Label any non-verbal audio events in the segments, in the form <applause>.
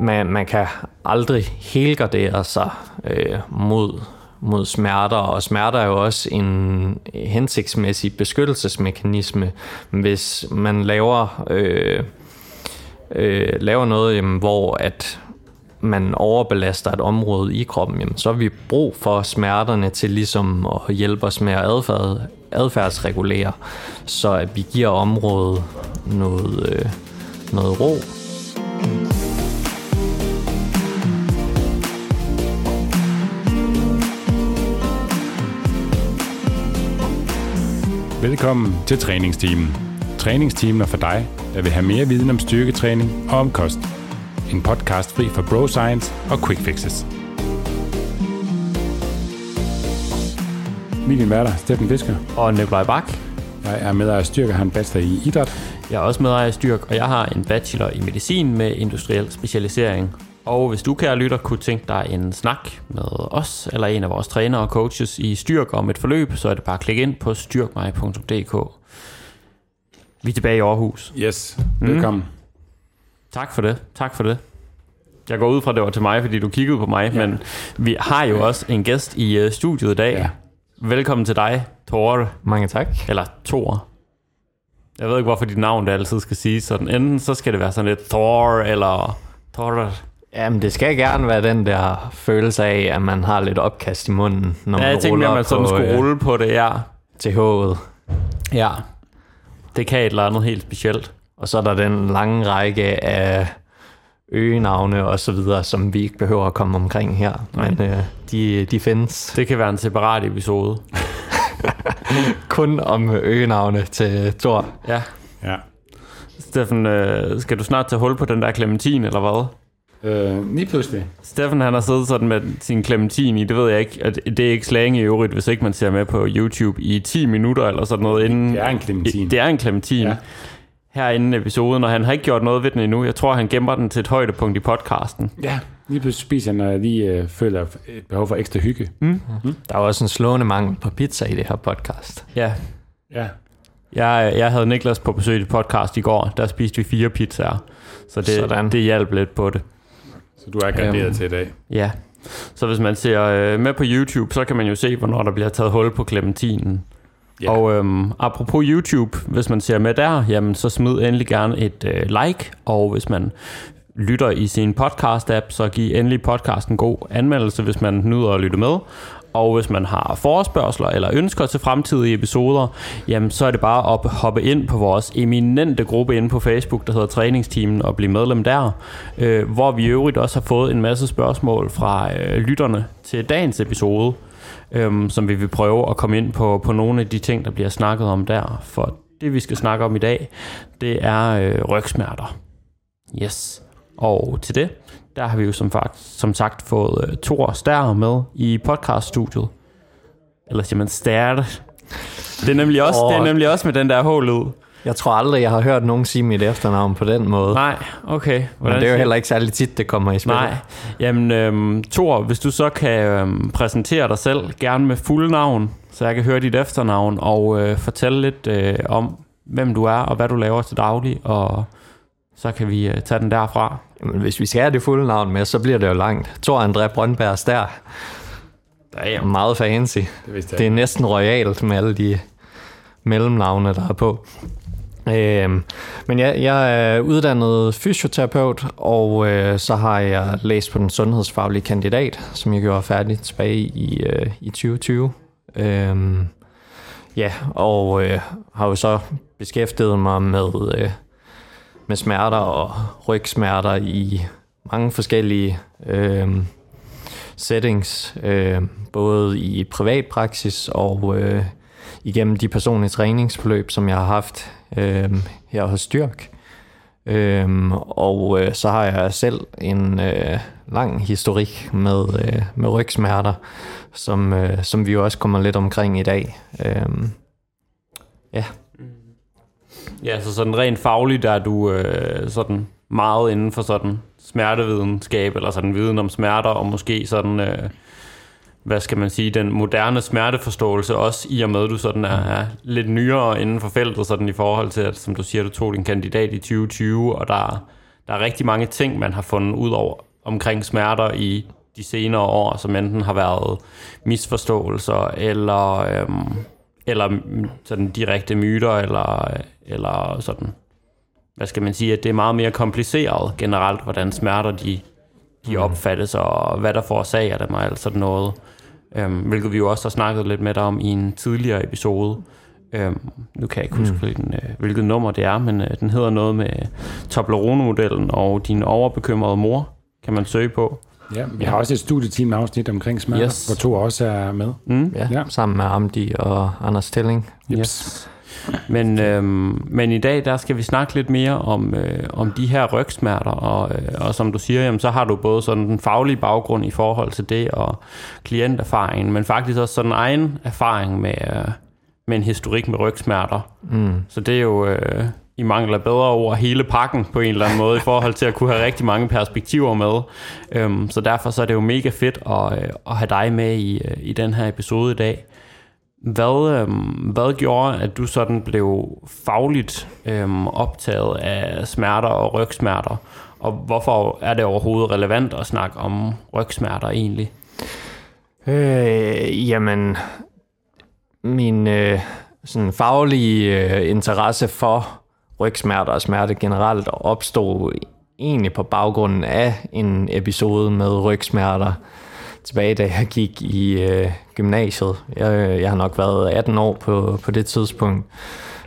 man, man kan aldrig helgardere sig øh, mod, mod smerter, og smerter er jo også en hensigtsmæssig beskyttelsesmekanisme. Hvis man laver, øh, øh, laver noget, jamen, hvor at man overbelaster et område i kroppen, jamen, så har vi brug for smerterne til ligesom at hjælpe os med at adfærd, adfærdsregulere, så at vi giver området noget, øh, noget ro. Velkommen til træningsteamen. Træningsteamen er for dig, der vil have mere viden om styrketræning og om kost. En podcast fri for bro science og quick fixes. Min værter, Steffen Fisker. Og Nikolaj Bak. Jeg er medejer af Styrk og har en bachelor i idræt. Jeg er også medejer af Styrk, og jeg har en bachelor i medicin med industriel specialisering. Og hvis du, kære lytter, kunne tænke dig en snak med os, eller en af vores trænere og coaches i Styrk om et forløb, så er det bare at klikke ind på styrkmig.dk. Vi er tilbage i Aarhus. Yes, velkommen. Mm. Tak for det, tak for det. Jeg går ud fra, at det var til mig, fordi du kiggede på mig, ja. men vi har jo også en gæst i uh, studiet i dag. Ja. Velkommen til dig, Tore. Mange tak. Eller Thor. Jeg ved ikke, hvorfor dit navn det altid skal sige sådan. Enten så skal det være sådan lidt Thor, eller Thor. Jamen, det skal gerne være den der følelse af, at man har lidt opkast i munden, når ja, man jeg tænkte mere, at man sådan på, skulle øh, rulle på det, ja. til H'et. Ja. Det kan et eller andet helt specielt. Og så er der den lange række af øgenavne og så videre, som vi ikke behøver at komme omkring her. Nej. Men øh, de, de findes Det kan være en separat episode. <laughs> kun om øgenavne til Thor. Ja. Ja. Steffen, øh, skal du snart tage hul på den der clementin, eller hvad? Øh, lige pludselig. Steffen han har siddet sådan med sin clementin i, det ved jeg ikke, at det er ikke slang i øvrigt, hvis ikke man ser med på YouTube i 10 minutter eller sådan noget inden. Det er en clementin. Det er en clementin. Ja. Ja. Her inden episoden, og han har ikke gjort noget ved den endnu. Jeg tror, han gemmer den til et højdepunkt i podcasten. Ja, lige pludselig spiser jeg, når jeg lige øh, føler et behov for ekstra hygge. Mm. Der er også en slående mangel på pizza i det her podcast. Ja, Ja. jeg, jeg havde Niklas på besøg i podcast i går. Der spiste vi fire pizzaer. Så det, Sådan. det hjalp lidt på det. Så du er garderet Øhm. til i dag. Ja. Så hvis man ser øh, med på YouTube, så kan man jo se, hvornår der bliver taget hul på clementinen. Ja. Og øhm, apropos YouTube, hvis man ser med der, jamen så smid endelig gerne et øh, like, og hvis man lytter i sin podcast-app, så giv endelig podcasten god anmeldelse, hvis man nyder at lytte med. Og hvis man har forespørgseler eller ønsker til fremtidige episoder, jamen så er det bare at hoppe ind på vores eminente gruppe inde på Facebook, der hedder Træningsteamen, og blive medlem der, øh, hvor vi i øvrigt også har fået en masse spørgsmål fra øh, lytterne til dagens episode, øh, som vi vil prøve at komme ind på, på nogle af de ting, der bliver snakket om der. For det, vi skal snakke om i dag, det er øh, rygsmerter. Yes. Og til det, der har vi jo som, fakt, som sagt fået øh, Thor Stær med i podcaststudiet. Eller siger man Stær? Det er nemlig også, Åh. det er nemlig også med den der H-lyd. Jeg tror aldrig, jeg har hørt nogen sige mit efternavn på den måde. Nej, okay. Men det er jo heller ikke særlig tit, det kommer i spil. Nej. Jamen, øhm, Thor, hvis du så kan øhm, præsentere dig selv, gerne med fuld navn, så jeg kan høre dit efternavn, og øh, fortælle lidt øh, om, hvem du er, og hvad du laver til daglig, og så kan vi øh, tage den derfra. Men hvis vi skal have det fulde navn med, så bliver det jo langt. Thor André Brøndberg Stær. Damn. Meget fancy. Det jeg Det er næsten royalt med alle de mellemnavne, der er på. Øhm, men ja, jeg er uddannet fysioterapeut, og øh, så har jeg læst på den sundhedsfaglige kandidat, som jeg gjorde færdig tilbage i, øh, i 2020. Øhm, ja, og øh, har jo så beskæftiget mig med, øh, med smerter og rygsmerter i mange forskellige øh, settings, øh, både i privat praksis og øh, igennem de personlige træningsforløb, som jeg har haft øh, her hos Styrk. Øhm, og øh, så har jeg selv en øh, lang historik med, øh, med rygsmerter, som, øh, som vi jo også kommer lidt omkring i dag. Øhm, ja, Ja, så sådan rent fagligt der er du øh, sådan meget inden for sådan smertevidenskab, eller sådan viden om smerter, og måske sådan, øh, hvad skal man sige, den moderne smerteforståelse også, i og med at du sådan er, er lidt nyere inden for feltet, sådan i forhold til, at som du siger, du tog din kandidat i 2020, og der, der er rigtig mange ting, man har fundet ud over omkring smerter i de senere år, som enten har været misforståelser, eller, Øh, eller sådan direkte myter, eller, eller sådan, hvad skal man sige, at det er meget mere kompliceret generelt, hvordan smerter de, de mm. opfattes, og hvad der forårsager dem, og alt sådan noget. Øhm, hvilket vi jo også har snakket lidt med dig om i en tidligere episode. Øhm, nu kan jeg ikke huske, mm. hvilken, øh, hvilket nummer det er, men øh, den hedder noget med Toblerone-modellen og din overbekymrede mor, kan man søge på. Ja, vi har også et studieteam afsnit omkring smerter, yes. hvor to også er med. Mm. Ja, ja, sammen med Amdi og Anders Telling. Yes. yes. Men, øhm, men i dag, der skal vi snakke lidt mere om, øh, om de her rygsmerter, og, øh, og som du siger, jamen, så har du både sådan den faglige baggrund i forhold til det, og klienterfaringen, men faktisk også sådan en egen erfaring med, øh, med en historik med rygsmerter. Mm. Så det er jo... Øh, i mangel af bedre ord, hele pakken på en eller anden måde, i forhold til at kunne have rigtig mange perspektiver med. Øhm, så derfor så er det jo mega fedt at, øh, at have dig med i, øh, i den her episode i dag. Hvad, øhm, hvad gjorde, at du sådan blev fagligt øhm, optaget af smerter og rygsmerter? Og hvorfor er det overhovedet relevant at snakke om rygsmerter egentlig? Øh, jamen, min øh, sådan faglige øh, interesse for rygsmerter og smerte generelt opstod egentlig på baggrunden af en episode med rygsmerter tilbage, da jeg gik i øh, gymnasiet. Jeg, øh, jeg har nok været 18 år på, på det tidspunkt,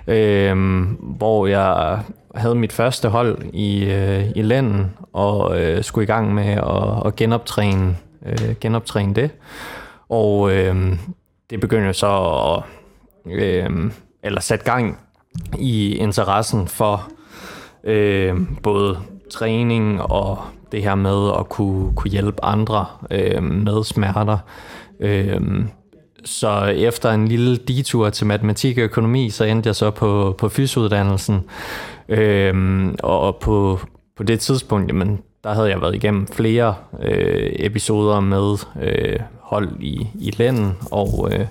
øh, hvor jeg havde mit første hold i, øh, i lænden og øh, skulle i gang med at, at genoptræne, øh, genoptræne det. Og øh, det begyndte så at øh, eller sætte gang i interessen for øh, både træning og det her med at kunne, kunne hjælpe andre øh, med smerter. Øh, så efter en lille detur til matematik og økonomi, så endte jeg så på, på fysuddannelsen. Øh, og på, på det tidspunkt, jamen, der havde jeg været igennem flere øh, episoder med øh, hold i, i lænden, og øh,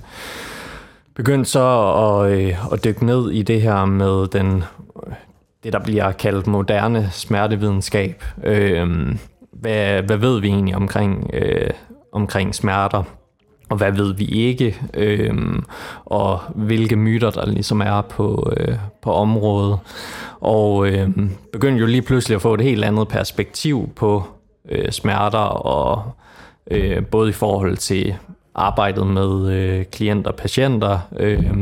begyndte så at, øh, at dykke ned i det her med den, det, der bliver kaldt moderne smertevidenskab. Øh, hvad, hvad ved vi egentlig omkring, øh, omkring smerter? Og hvad ved vi ikke? Øh, og hvilke myter, der ligesom er på, øh, på området. Og øh, begyndte jo lige pludselig at få et helt andet perspektiv på øh, smerter, og øh, både i forhold til arbejdet med øh, klienter og patienter, øh,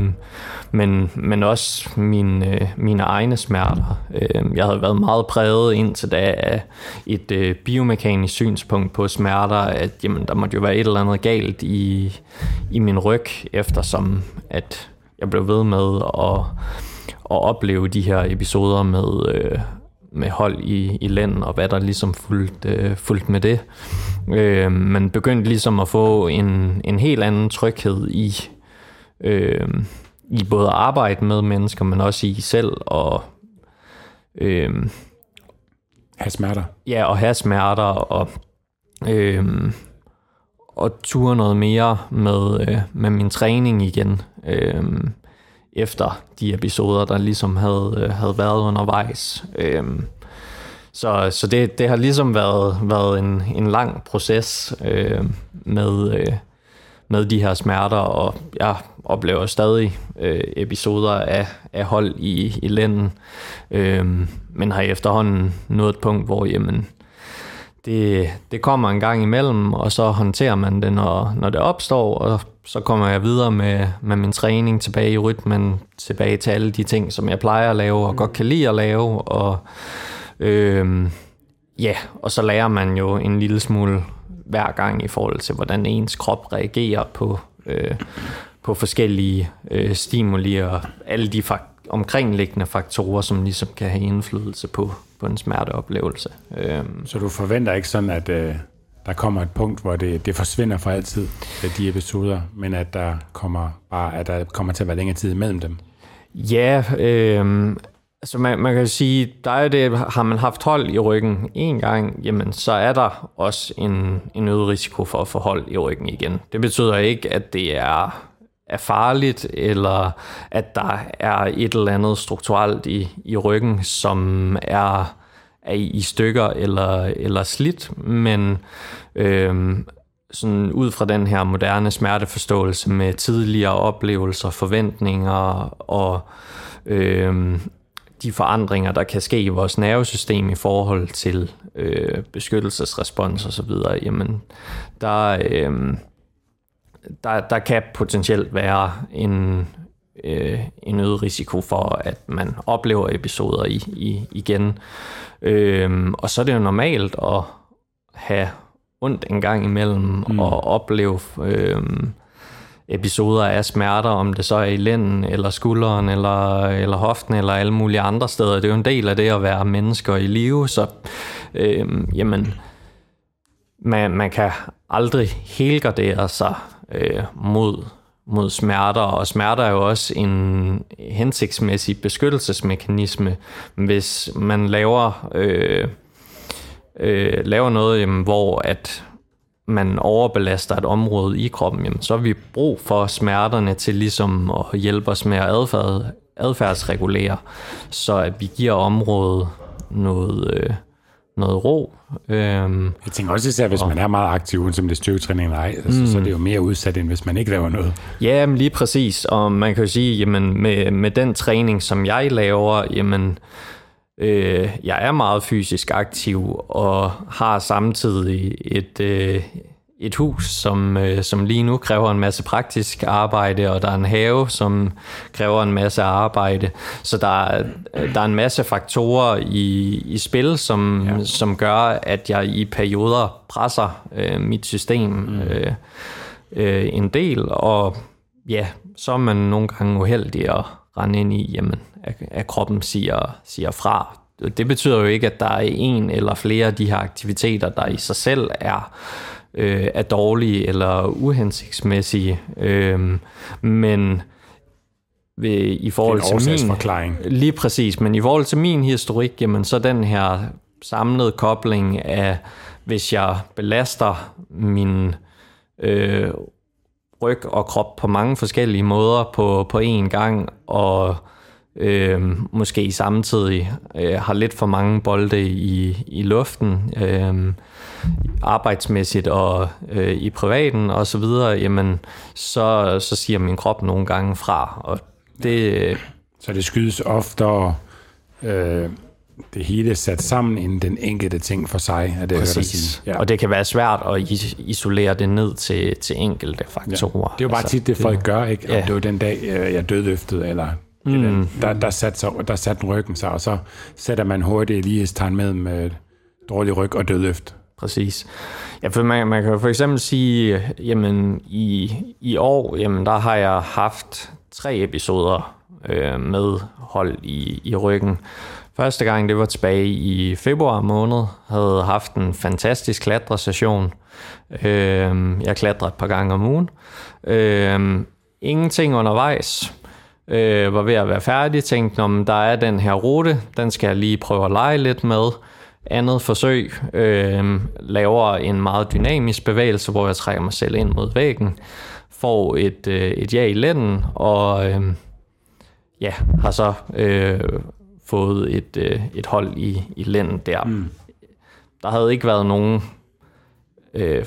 men, men også mine, øh, mine egne smerter. Øh, jeg havde været meget præget indtil da af et øh, biomekanisk synspunkt på smerter, at jamen, der måtte jo være et eller andet galt i, i min ryg, eftersom at jeg blev ved med at, at opleve de her episoder med, øh, med hold i, i lænden, og hvad der ligesom fulgt, øh, fulgt med det. Øh, man begyndte ligesom at få en, en helt anden tryghed i, øh, i både at arbejde med mennesker, men også i selv og øh, have smerter. Ja, og have smerter og øh, og ture noget mere med, øh, med min træning igen. Øh, efter de episoder, der ligesom havde, øh, havde været undervejs. Øhm, så så det, det har ligesom været, været en, en lang proces øh, med, øh, med de her smerter, og jeg oplever stadig øh, episoder af, af hold i, i lænden, øh, men har efterhånden nået et punkt, hvor jamen, det, det kommer en gang imellem, og så håndterer man det, når, når det opstår, og så kommer jeg videre med, med min træning tilbage i rytmen, tilbage til alle de ting, som jeg plejer at lave, og godt kan lide at lave, og øh, ja, og så lærer man jo en lille smule hver gang i forhold til, hvordan ens krop reagerer på, øh, på forskellige øh, stimuli og alle de fak- omkringliggende faktorer, som ligesom kan have indflydelse på, på en smerteoplevelse. Øhm. Så du forventer ikke sådan, at øh, der kommer et punkt, hvor det, det forsvinder for altid, øh, de episoder, men at der kommer bare, at der kommer til at være længere tid imellem dem? Ja, øh, altså man, man kan sige, der er det, har man haft hold i ryggen en gang, jamen så er der også en, en øget risiko for at få hold i ryggen igen. Det betyder ikke, at det er er farligt, eller at der er et eller andet strukturelt i, i ryggen, som er, er i stykker eller, eller slidt, men øh, sådan ud fra den her moderne smerteforståelse med tidligere oplevelser, forventninger og øh, de forandringer, der kan ske i vores nervesystem i forhold til øh, beskyttelsesrespons og så videre, jamen der, øh, der, der kan potentielt være en, øh, en øget risiko for, at man oplever episoder i, i, igen. Øh, og så er det jo normalt at have ondt en gang imellem mm. og opleve øh, episoder af smerter, om det så er i lænden, eller skulderen, eller, eller hoften, eller alle mulige andre steder. Det er jo en del af det at være mennesker i live, så øh, jamen, man, man kan aldrig helgardere sig øh, mod, mod smerter, og smerter er jo også en hensigtsmæssig beskyttelsesmekanisme. Hvis man laver, øh, øh, laver noget, jamen, hvor at man overbelaster et område i kroppen, jamen, så har vi brug for smerterne til ligesom at hjælpe os med at adfærd, adfærdsregulere, så at vi giver området noget, øh, noget ro. Øhm, jeg tænker også især, hvis og, man er meget aktiv, som det er styrketræning eller ej, altså, mm. så er det jo mere udsat, end hvis man ikke laver noget. Ja, men lige præcis. Og man kan jo sige, jamen med, med den træning, som jeg laver, jamen øh, jeg er meget fysisk aktiv og har samtidig et, øh, et hus, som, øh, som lige nu kræver en masse praktisk arbejde, og der er en have, som kræver en masse arbejde. Så der er, der er en masse faktorer i, i spil, som, ja. som gør, at jeg i perioder presser øh, mit system mm. øh, øh, en del, og ja, så er man nogle gange uheldig at rende ind i, jamen, at, at kroppen siger, siger fra. Det betyder jo ikke, at der er en eller flere af de her aktiviteter, der i sig selv er øh, er dårlige eller uhensigtsmæssige. Øh, men ved, i forhold til min... forklaring. Lige præcis, men i forhold til min historik, jamen så den her samlede kobling af, hvis jeg belaster min øh, ryg og krop på mange forskellige måder på, på én gang, og øh, måske samtidig øh, har lidt for mange bolde i, i luften, øh, arbejdsmæssigt og øh, i privaten og så videre, jamen så, så siger min krop nogle gange fra. Og det, så det skydes oftere øh, det hele sat sammen end den enkelte ting for sig. Er det, Præcis. Sige. Ja. Og det kan være svært at isolere det ned til, til enkelte faktorer. Ja. Det er jo bare altså, tit det, folk gør, ikke? Om ja. det var den dag, øh, jeg dødløftede, eller mm. der, der, satte sig, der satte ryggen sig, og så sætter man hurtigt lighedstegn med med dårlig ryg og dødløft. Præcis. Ja, for man, man kan for eksempel sige, jamen i, i år, jamen der har jeg haft tre episoder øh, med hold i, i ryggen. Første gang, det var tilbage i februar måned, havde haft en fantastisk klatresession. Øh, jeg klatrer et par gange om ugen. Øh, ingenting undervejs. Øh, var ved at være færdig, tænkte, om der er den her rute, den skal jeg lige prøve at lege lidt med andet forsøg øh, laver en meget dynamisk bevægelse, hvor jeg trækker mig selv ind mod væggen, får et, øh, et ja i lænden, og øh, ja, har så øh, fået et, øh, et hold i, i lænden der. Mm. Der havde ikke været nogen øh,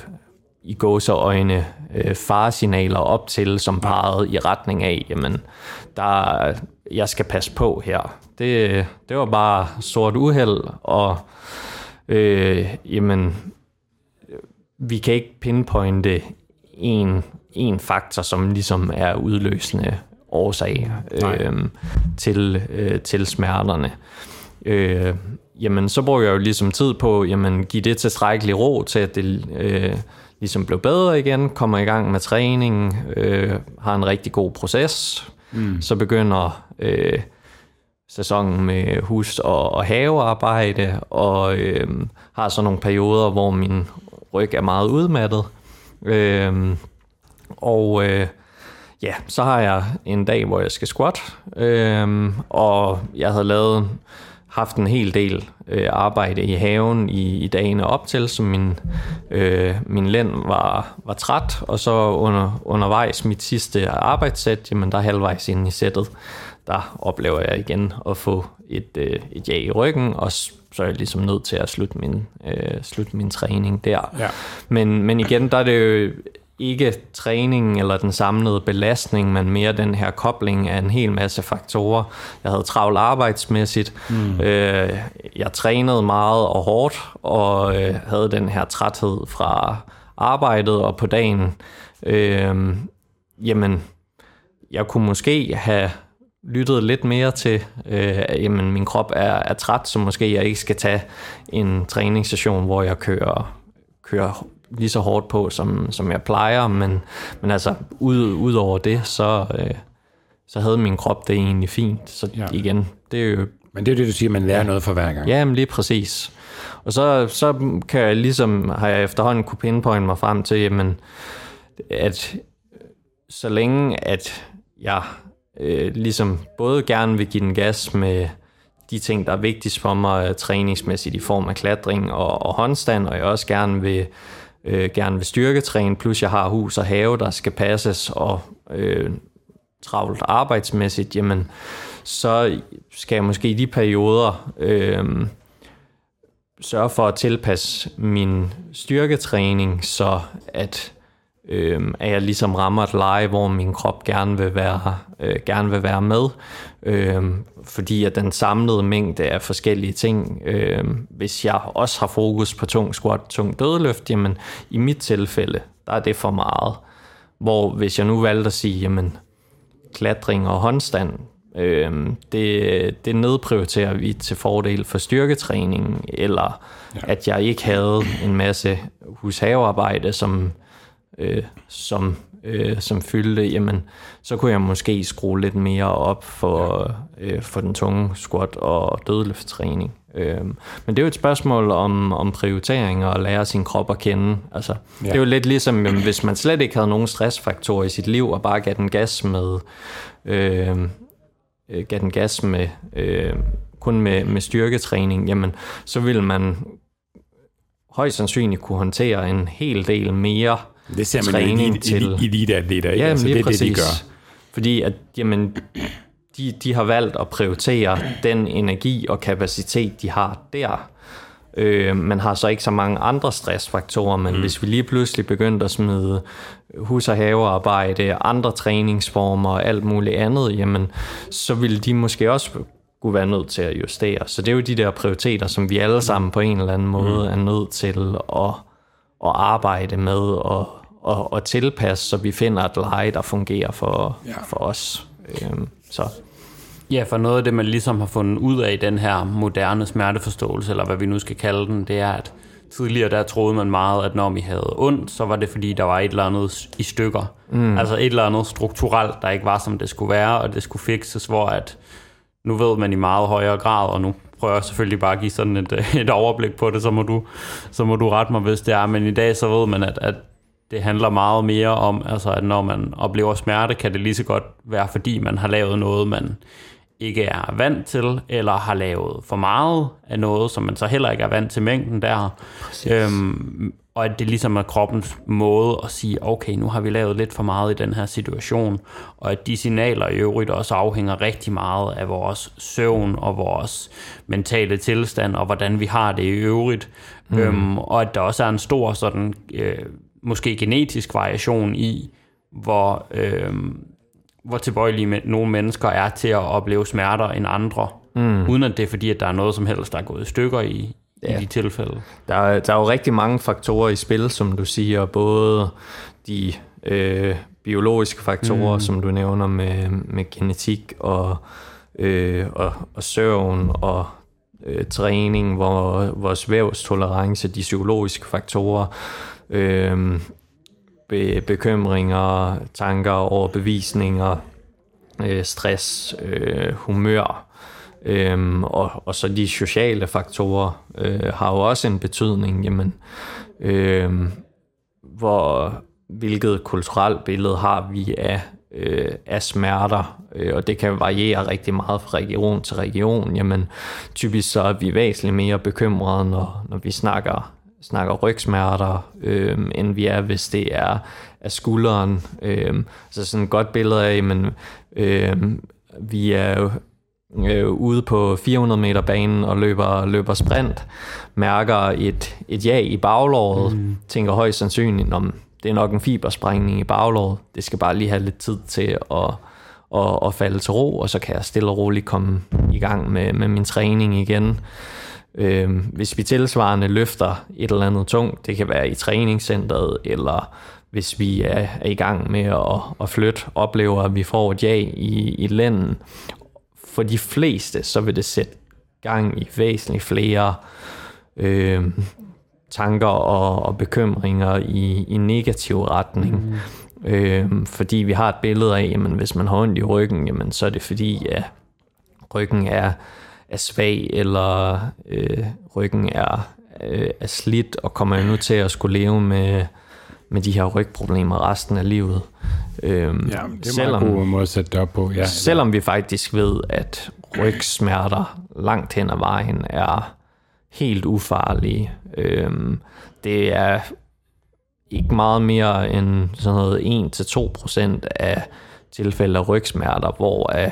i gåseøjne øh, faresignaler op til, som pegede i retning af, jamen, der, jeg skal passe på her. Det, det var bare sort uheld, og øh, jamen, vi kan ikke pinpointe en, en faktor, som ligesom er udløsende årsag øh, til, øh, til smerterne. Øh, jamen, så bruger jeg jo ligesom tid på, jamen, give det tilstrækkelig ro til, at det øh, ligesom blev bedre igen, kommer i gang med træning, øh, har en rigtig god proces, mm. så begynder øh, sæsonen med hus- og, og havearbejde, og øh, har så nogle perioder, hvor min ryg er meget udmattet. Øh, og øh, ja, så har jeg en dag, hvor jeg skal squat, øh, og jeg havde lavet haft en hel del øh, arbejde i haven i, i dagene op til, så min, øh, min lænd var, var træt, og så under, undervejs mit sidste arbejdssæt, jamen der halvvejs ind i sættet, der oplever jeg igen at få et, øh, et ja i ryggen, og så er jeg ligesom nødt til at slutte min, øh, slutte min træning der. Ja. Men, men igen, der er det jo ikke træningen eller den samlede belastning, men mere den her kobling af en hel masse faktorer. Jeg havde travlt arbejdsmæssigt, mm. øh, jeg trænede meget og hårdt, og øh, havde den her træthed fra arbejdet og på dagen. Øh, jamen, jeg kunne måske have lyttet lidt mere til, øh, jamen min krop er, er træt, så måske jeg ikke skal tage en træningssession, hvor jeg kører, kører lige så hårdt på, som, som jeg plejer, men, men altså ud, ud over det, så, øh, så havde min krop det egentlig fint. Så ja. igen, det er jo... Men det er det, du siger, man lærer ja. noget for hver gang. Ja, men lige præcis. Og så, så kan jeg ligesom, har jeg efterhånden kunne pinpointe mig frem til, jamen, at så længe at jeg øh, ligesom både gerne vil give den gas med de ting, der er vigtigst for mig træningsmæssigt i form af klatring og, og håndstand, og jeg også gerne vil, øh, gerne vil styrketræne, plus jeg har hus og have, der skal passes, og øh, travlt arbejdsmæssigt, jamen, så skal jeg måske i de perioder øh, sørge for at tilpasse min styrketræning, så at øh, at jeg ligesom rammer et leje, hvor min krop gerne vil være, øh, gerne vil være med. Øh, fordi at den samlede mængde af forskellige ting, øh, hvis jeg også har fokus på tung squat, tung dødeløft, jamen i mit tilfælde, der er det for meget. Hvor hvis jeg nu valgte at sige, jamen klatring og håndstand, øh, det, det nedprioriterer vi til fordel for styrketræning, eller ja. at jeg ikke havde en masse hushavearbejde, som øh, som, øh, som fyldte, jamen, så kunne jeg måske skrue lidt mere op for, øh, for den tunge squat og dødløfttræning. Øh, men det er jo et spørgsmål om, om prioritering og at lære sin krop at kende. Altså, ja. Det er jo lidt ligesom, jamen, hvis man slet ikke havde nogen stressfaktorer i sit liv, og bare gav den gas med, øh, øh gav den gas med øh, kun med, med styrketræning, jamen, så ville man højst sandsynligt kunne håndtere en hel del mere det ser man træning elite, til eliteatleter, ikke? Ja, altså, det er præcis. det, de gør. Fordi at, jamen, de, de har valgt at prioritere den energi og kapacitet, de har der. Øh, man har så ikke så mange andre stressfaktorer, men mm. hvis vi lige pludselig begyndte at smide hus- og havearbejde, andre træningsformer og alt muligt andet, jamen, så ville de måske også kunne være nødt til at justere. Så det er jo de der prioriteter, som vi alle sammen på en eller anden måde mm. er nødt til at, at arbejde med og og, og tilpasse, så vi finder et leje, der fungerer for, ja. for os. Øhm, så. Ja, for noget af det, man ligesom har fundet ud af i den her moderne smerteforståelse, eller hvad vi nu skal kalde den, det er, at tidligere der troede man meget, at når vi havde ondt, så var det fordi, der var et eller andet i stykker. Mm. Altså et eller andet strukturelt, der ikke var, som det skulle være, og det skulle fikses, hvor at nu ved man i meget højere grad, og nu prøver jeg selvfølgelig bare at give sådan et, <laughs> et overblik på det, så må, du, så må du rette mig, hvis det er. Men i dag så ved man, at, at det handler meget mere om, altså at når man oplever smerte, kan det lige så godt være, fordi man har lavet noget, man ikke er vant til, eller har lavet for meget af noget, som man så heller ikke er vant til mængden der. Øhm, og at det ligesom er kroppens måde at sige, okay, nu har vi lavet lidt for meget i den her situation, og at de signaler i øvrigt også afhænger rigtig meget af vores søvn og vores mentale tilstand, og hvordan vi har det i øvrigt. Mm. Øhm, og at der også er en stor sådan... Øh, måske genetisk variation i, hvor, øh, hvor tilbøjelige nogle mennesker er til at opleve smerter end andre, mm. uden at det er fordi, at der er noget som helst, der er gået i stykker i, ja. i de tilfælde. Der er, der er jo rigtig mange faktorer i spil, som du siger, både de øh, biologiske faktorer, mm. som du nævner med, med genetik og, øh, og, og søvn og øh, træning, hvor vores vævstolerance, de psykologiske faktorer, øh, be, bekymringer, tanker, overbevisninger, øh, stress, øh, humør, Øhm, og, og så de sociale faktorer øh, har jo også en betydning, jamen, øh, hvor, hvilket kulturelt billede har vi af, øh, af smerter, øh, og det kan variere rigtig meget fra region til region. Jamen, typisk så er vi væsentligt mere bekymrede, når, når vi snakker snakker rygsmerter, øh, end vi er, hvis det er af skulderen. Øh, så sådan et godt billede af, men øh, vi er øh, ude på 400 meter banen og løber, løber sprint, mærker et, et ja i baglåret, mm. tænker højst sandsynligt, om det er nok en fibersprængning i baglåret. Det skal bare lige have lidt tid til at, at, at falde til ro, og så kan jeg stille og roligt komme i gang med, med min træning igen. Øh, hvis vi tilsvarende løfter et eller andet tungt, det kan være i træningscenteret, eller hvis vi er, er i gang med at, at flytte, oplever, at vi får et ja i, i lænden. For de fleste, så vil det sætte gang i væsentligt flere øh, tanker og, og bekymringer i, i negativ retning. Mm. Øh, fordi vi har et billede af, at hvis man har ondt i ryggen, jamen, så er det fordi, at ryggen er, er svag, eller øh, ryggen er, øh, er slidt, og kommer nu til at skulle leve med, med de her rygproblemer resten af livet. Øhm, ja, det er selvom, meget god måde at sætte det op på. Ja. Selvom vi faktisk ved, at rygsmerter langt hen ad vejen er helt ufarlige. Øhm, det er ikke meget mere end sådan noget 1-2% af tilfælde af rygsmerter, hvor uh,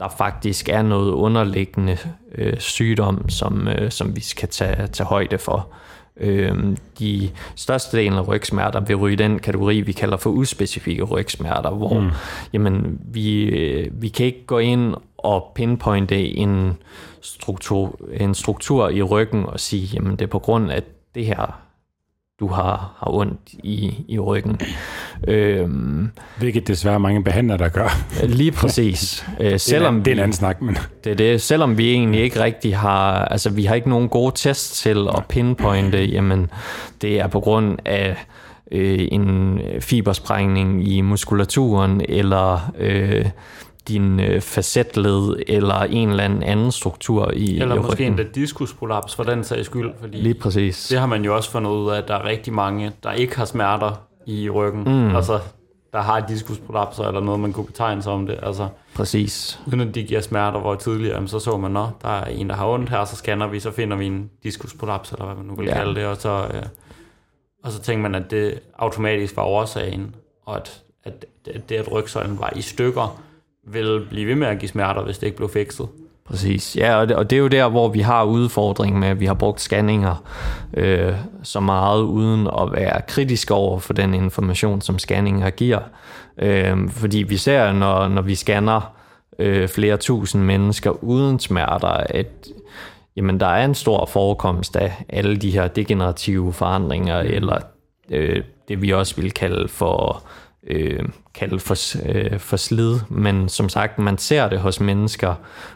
der faktisk er noget underliggende øh, sygdom, som, øh, som vi skal tage, tage højde for. Øh, de største delen af rygsmerter vil ryge i den kategori, vi kalder for uspecifikke rygsmerter, hvor mm. jamen, vi, øh, vi kan ikke gå ind og pinpointe en struktur, en struktur i ryggen og sige, jamen det er på grund af det her du har, har ondt i, i ryggen. Øhm, Hvilket desværre mange behandlere, der gør. Lige præcis. <laughs> Øh, selvom det er en anden snak, men... Det er det. Selvom vi egentlig ikke rigtig har... Altså, vi har ikke nogen gode tests til at pinpointe, jamen, det er på grund af øh, en fibersprængning i muskulaturen, eller... Øh, din øh, facetled eller en eller anden anden struktur i Eller i måske en diskusprolaps for den sags skyld. Fordi Lige præcis. Det har man jo også fundet ud af, at der er rigtig mange, der ikke har smerter i ryggen. Mm. Altså, der har diskusprolapser eller noget, man kunne betegne sig om det. Altså, Præcis. Uden at de giver smerter, hvor tidligere, så så man, nå, der er en, der har ondt her, så scanner vi, så finder vi en diskusprolaps, eller hvad man nu vil ja. kalde det, og så, øh, og så tænker man, at det automatisk var årsagen, og at, at, at det, at rygsøjlen var i stykker, vil blive ved med at give smerter, hvis det ikke blev fikset. Præcis, ja, og det, og det er jo der, hvor vi har udfordringen med, at vi har brugt scanninger øh, så meget, uden at være kritiske over for den information, som scanninger giver. Øh, fordi vi ser, når, når vi scanner øh, flere tusind mennesker uden smerter, at jamen, der er en stor forekomst af alle de her degenerative forandringer, mm. eller øh, det vi også vil kalde for øh, kalde for, øh, for slid, men som sagt, man ser det hos mennesker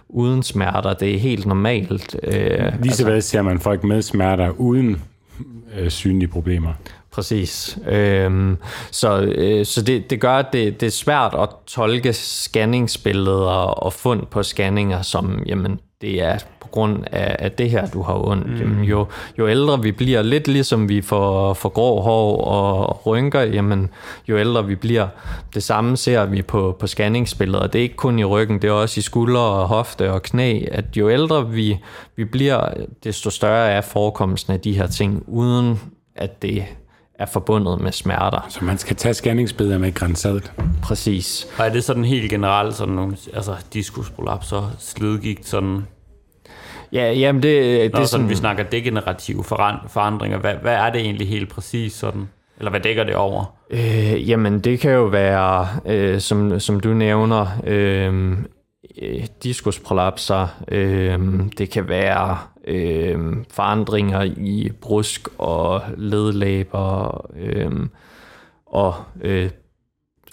uden smerter. Det er helt normalt. Øh, Lige så altså, ser man folk med smerter uden øh, synlige problemer. Præcis. Øhm, så øh, så det, det gør, at det, det er svært at tolke scanningsbilleder og fund på scanninger som, jamen, det er grund af, af det her, du har ondt. Mm. Jamen, jo, jo ældre vi bliver, lidt ligesom vi får, får grå hår og rynker, jamen, jo ældre vi bliver. Det samme ser vi på, på scanningsbilleder. Det er ikke kun i ryggen, det er også i skuldre og hofte og knæ, at jo ældre vi, vi bliver, desto større er forekomsten af de her ting, uden at det er forbundet med smerter. Så man skal tage scanningsbilleder med grænsadet. Præcis. Og er det sådan helt generelt sådan nogle, altså diskusprolapser, slidgigt, sådan Ja, jamen det, det er sådan, sådan, vi snakker degenerative forandringer. Hvad, hvad er det egentlig helt præcis sådan? Eller hvad dækker det over? Øh, jamen det kan jo være, øh, som, som du nævner, øh, diskusprolapser. Øh, det kan være øh, forandringer i brusk og ledlæber. Øh, og øh,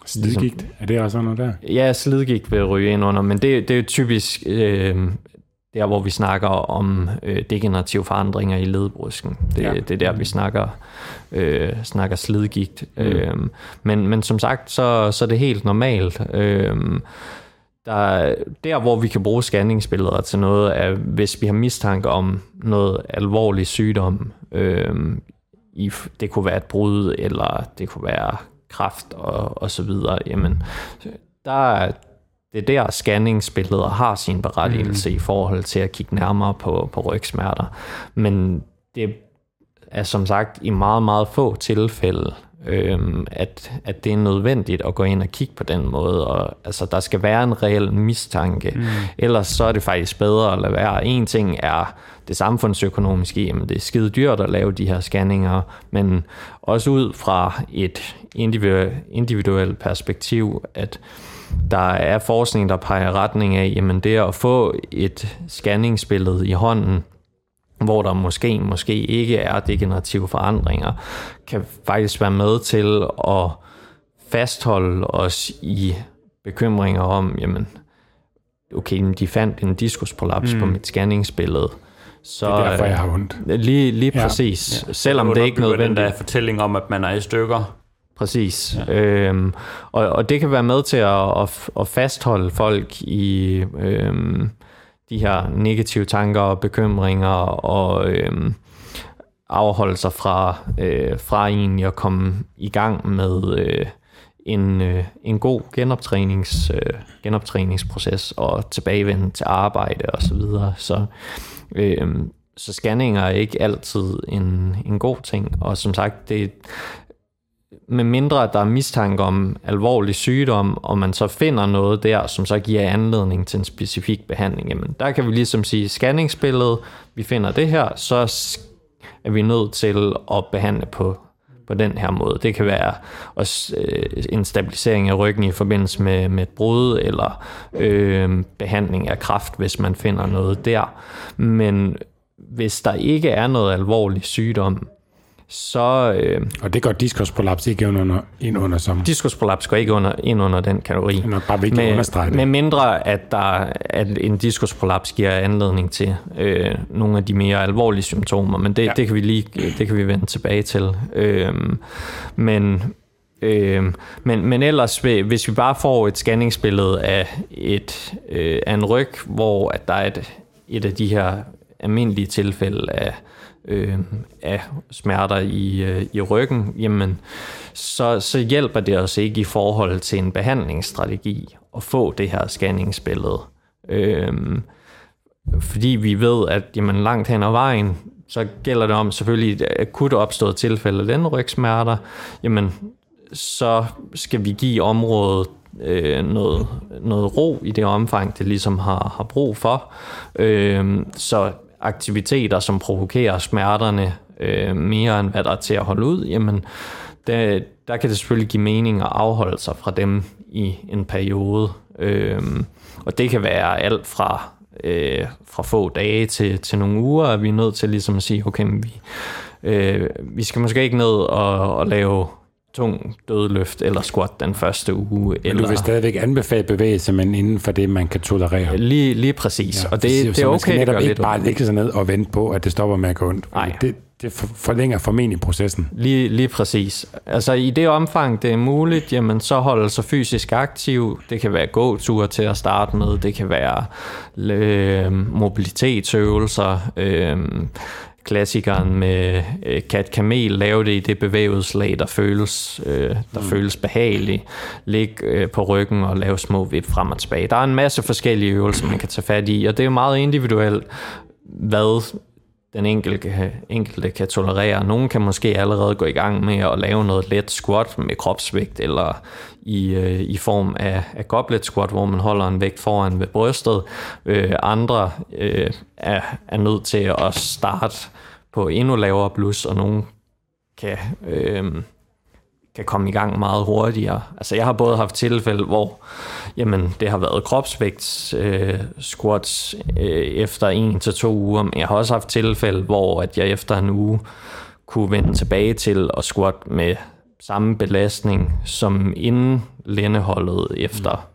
Slidgigt, er det også noget der? Ja, slidgigt vil ryge ind under, men det, det er jo typisk øh, der, hvor vi snakker om øh, degenerative forandringer i ledbrusken. Det, ja. det er der, vi snakker, øh, snakker slidgigt. Mm. Øh, men, men som sagt, så, så er det helt normalt. Øh, der, der, hvor vi kan bruge scanningsbilleder til noget, er, hvis vi har mistanke om noget alvorlig sygdom. Øh, i, det kunne være et brud, eller det kunne være kraft og, og så videre. Jamen, der, det er der, scanningsbilleder har sin berettigelse mm. i forhold til at kigge nærmere på, på rygsmerter. Men det er som sagt i meget, meget få tilfælde, øhm, at, at det er nødvendigt at gå ind og kigge på den måde. Og, altså, der skal være en reel mistanke. Mm. Ellers så er det faktisk bedre at lade være. En ting er det samfundsøkonomiske, jamen det er skide dyrt at lave de her scanninger, men også ud fra et individuelt perspektiv, at der er forskning, der peger retning af, jamen det at få et scanningsbillede i hånden, hvor der måske, måske ikke er degenerative forandringer, kan faktisk være med til at fastholde os i bekymringer om, jamen, okay, de fandt en diskusprolaps mm. på mit scanningsbillede. Så, det er derfor, jeg har ondt. Lige, lige ja. præcis. Ja. Selvom det, det ikke noget den der fortælling om, at man er i stykker. Præcis. Ja. Øhm, og, og det kan være med til at, at, at fastholde folk i øhm, de her negative tanker og bekymringer og øhm, afholde sig fra, øh, fra egentlig at komme i gang med øh, en, øh, en god genoptrænings, øh, genoptræningsproces og tilbagevende til arbejde osv. Så, videre. så, øh, så scanninger er ikke altid en, en god ting, og som sagt, det, med mindre at der er mistanke om alvorlig sygdom, og man så finder noget der, som så giver anledning til en specifik behandling, jamen der kan vi ligesom sige, scanningsbilledet, vi finder det her, så er vi nødt til at behandle på, på den her måde. Det kan være også øh, en stabilisering af ryggen i forbindelse med, med et brud, eller øh, behandling af kraft, hvis man finder noget der. Men hvis der ikke er noget alvorlig sygdom, så... Øh, og det går diskusprolaps ikke under, ind under som... Diskusprolaps går ikke under, ind under den kategori. Det er bare vigtigt med, at understrege det. Med mindre, at, der, at en diskusprolaps giver anledning til øh, nogle af de mere alvorlige symptomer, men det, ja. det, kan vi lige det kan vi vende tilbage til. Øh, men, øh, men, men ellers, hvis vi bare får et scanningsbillede af, et, øh, af en ryg, hvor at der er et, et af de her almindelige tilfælde af øh, af smerter i, øh, i ryggen, jamen, så, så hjælper det os ikke i forhold til en behandlingsstrategi at få det her scanningsbillede. Øh, fordi vi ved, at jamen, langt hen ad vejen, så gælder det om selvfølgelig et akut opstået tilfælde af den rygsmerter, jamen, så skal vi give området øh, noget, noget ro i det omfang, det ligesom har, har brug for. Øh, så aktiviteter, som provokerer smerterne øh, mere end hvad der er til at holde ud, jamen der, der kan det selvfølgelig give mening at afholde sig fra dem i en periode. Øh, og det kan være alt fra, øh, fra få dage til, til nogle uger, at vi er nødt til ligesom at sige, okay, vi, øh, vi skal måske ikke ned og, og lave tung dødløft eller squat den første uge. Men eller... du vil stadigvæk anbefale bevægelse, men inden for det, man kan tolerere. Lige, lige præcis. Ja, og det, det, det er okay, skal netop ikke bare lægge sig ned og vente på, at det stopper med at gå ondt. Nej. Det, det forlænger formentlig processen. Lige, lige præcis. Altså i det omfang, det er muligt, jamen så holde sig fysisk aktiv. Det kan være gåture til at starte med. Det kan være øh, mobilitetsøvelser. Øh, klassikeren med øh, Kat Kamel, lave det i det bevægelseslag, der føles, øh, der mm. føles behageligt. Lig øh, på ryggen og lave små vip frem og tilbage. Der er en masse forskellige øvelser, man kan tage fat i, og det er meget individuelt, hvad den enkelte, enkelte kan tolerere. Nogen kan måske allerede gå i gang med at lave noget let squat med kropsvægt, eller i, øh, i form af, af goblet squat, hvor man holder en vægt foran ved brystet. Øh, andre øh, er, er nødt til at starte på endnu lavere blus, og nogen kan, øh, kan komme i gang meget hurtigere. Altså jeg har både haft tilfælde, hvor jamen, det har været kropsvægt øh, squats øh, efter en til to uger, men jeg har også haft tilfælde, hvor at jeg efter en uge kunne vende tilbage til at squat med samme belastning som inden lændeholdet efter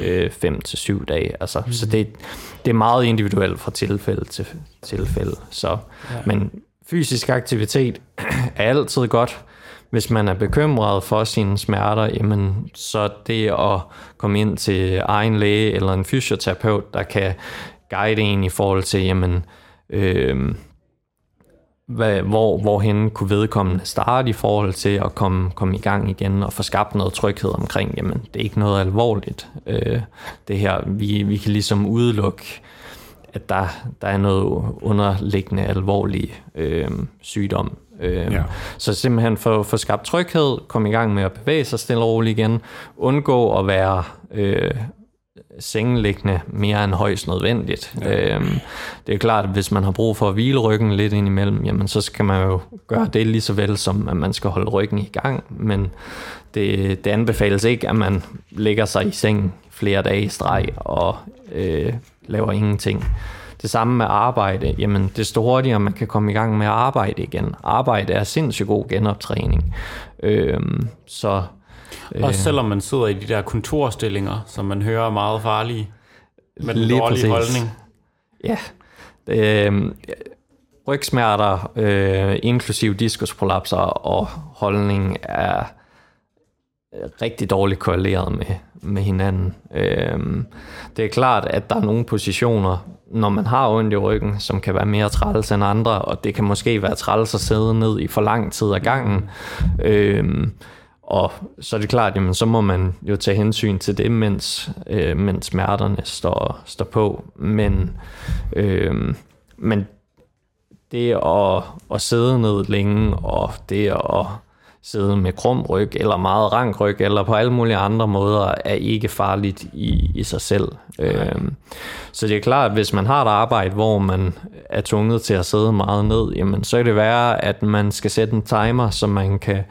øh, 5 til syv dage. Altså, mm. Så det, det er meget individuelt fra tilfælde til tilfælde. Så, ja. Men fysisk aktivitet er altid godt. Hvis man er bekymret for sine smerter, jamen, så det at komme ind til egen læge eller en fysioterapeut, der kan guide en i forhold til, jamen, øh, hvad, hvor, hvorhen kunne vedkommende starte i forhold til at komme, komme i gang igen og få skabt noget tryghed omkring, jamen det er ikke noget alvorligt. Øh, det her, vi, vi kan ligesom udelukke, at der, der er noget underliggende alvorlig øh, sygdom Øh, ja. Så simpelthen for få skabt tryghed, komme i gang med at bevæge sig stille og roligt igen, undgå at være øh, sengeliggende mere end højst nødvendigt. Ja. Øhm, det er klart, at hvis man har brug for at hvile ryggen lidt ind imellem, jamen så skal man jo gøre det lige så vel som, at man skal holde ryggen i gang. Men det, det anbefales ikke, at man lægger sig i seng flere dage i streg og øh, laver ingenting. Det samme med arbejde. Jamen, desto hurtigere man kan komme i gang med at arbejde igen. Arbejde er sindssygt god genoptræning. Øhm, så også øh. selvom man sidder i de der kontorstillinger, som man hører er meget farlige, med den dårlige præcis. holdning. Ja. Øh, rygsmerter, øh, inklusiv diskusprolapser og holdning er rigtig dårligt korreleret med, med hinanden. Øh, det er klart, at der er nogle positioner, når man har ondt i ryggen, som kan være mere træls end andre, og det kan måske være træls at sidde ned i for lang tid ad gangen. Øhm, og så er det klart, jamen, så må man jo tage hensyn til det, mens, øh, mens smerterne står, står på. Men, øh, men det at, at sidde ned længe, og det at sidde med krum ryg, eller meget rank ryg, eller på alle mulige andre måder, er ikke farligt i, i sig selv. Øh, så det er klart, at hvis man har et arbejde, hvor man er tvunget til at sidde meget ned, jamen, så er det værre, at man skal sætte en timer, så man kan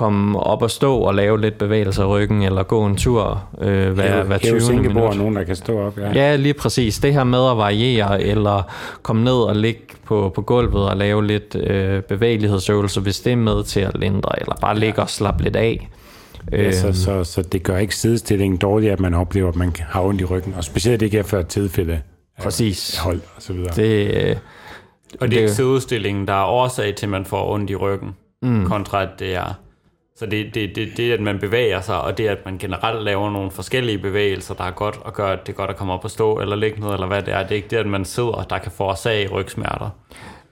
komme op og stå og lave lidt bevægelser i ryggen, eller gå en tur øh, hver, hver 20 minutter. nogen, der kan stå op, ja. Ja, lige præcis. Det her med at variere, eller komme ned og ligge på, på gulvet og lave lidt øh, bevægelighedsøvelser, hvis det er med til at lindre, eller bare ligge og slappe lidt af. Ja, så, øhm. så, så det gør ikke sidestillingen dårligt, at man oplever, at man har ondt i ryggen, og specielt ikke efter et tilfælde Præcis. hold og så videre. Det, øh, og det er ikke sidestillingen, der er årsag til, at man får ondt i ryggen, mm. kontra at det er så det, det, det, det, at man bevæger sig, og det, at man generelt laver nogle forskellige bevægelser, der er godt og gør, at det er godt at komme op og stå, eller ligge ned, eller hvad det er. Det er ikke det, at man sidder, der kan forårsage rygsmerter.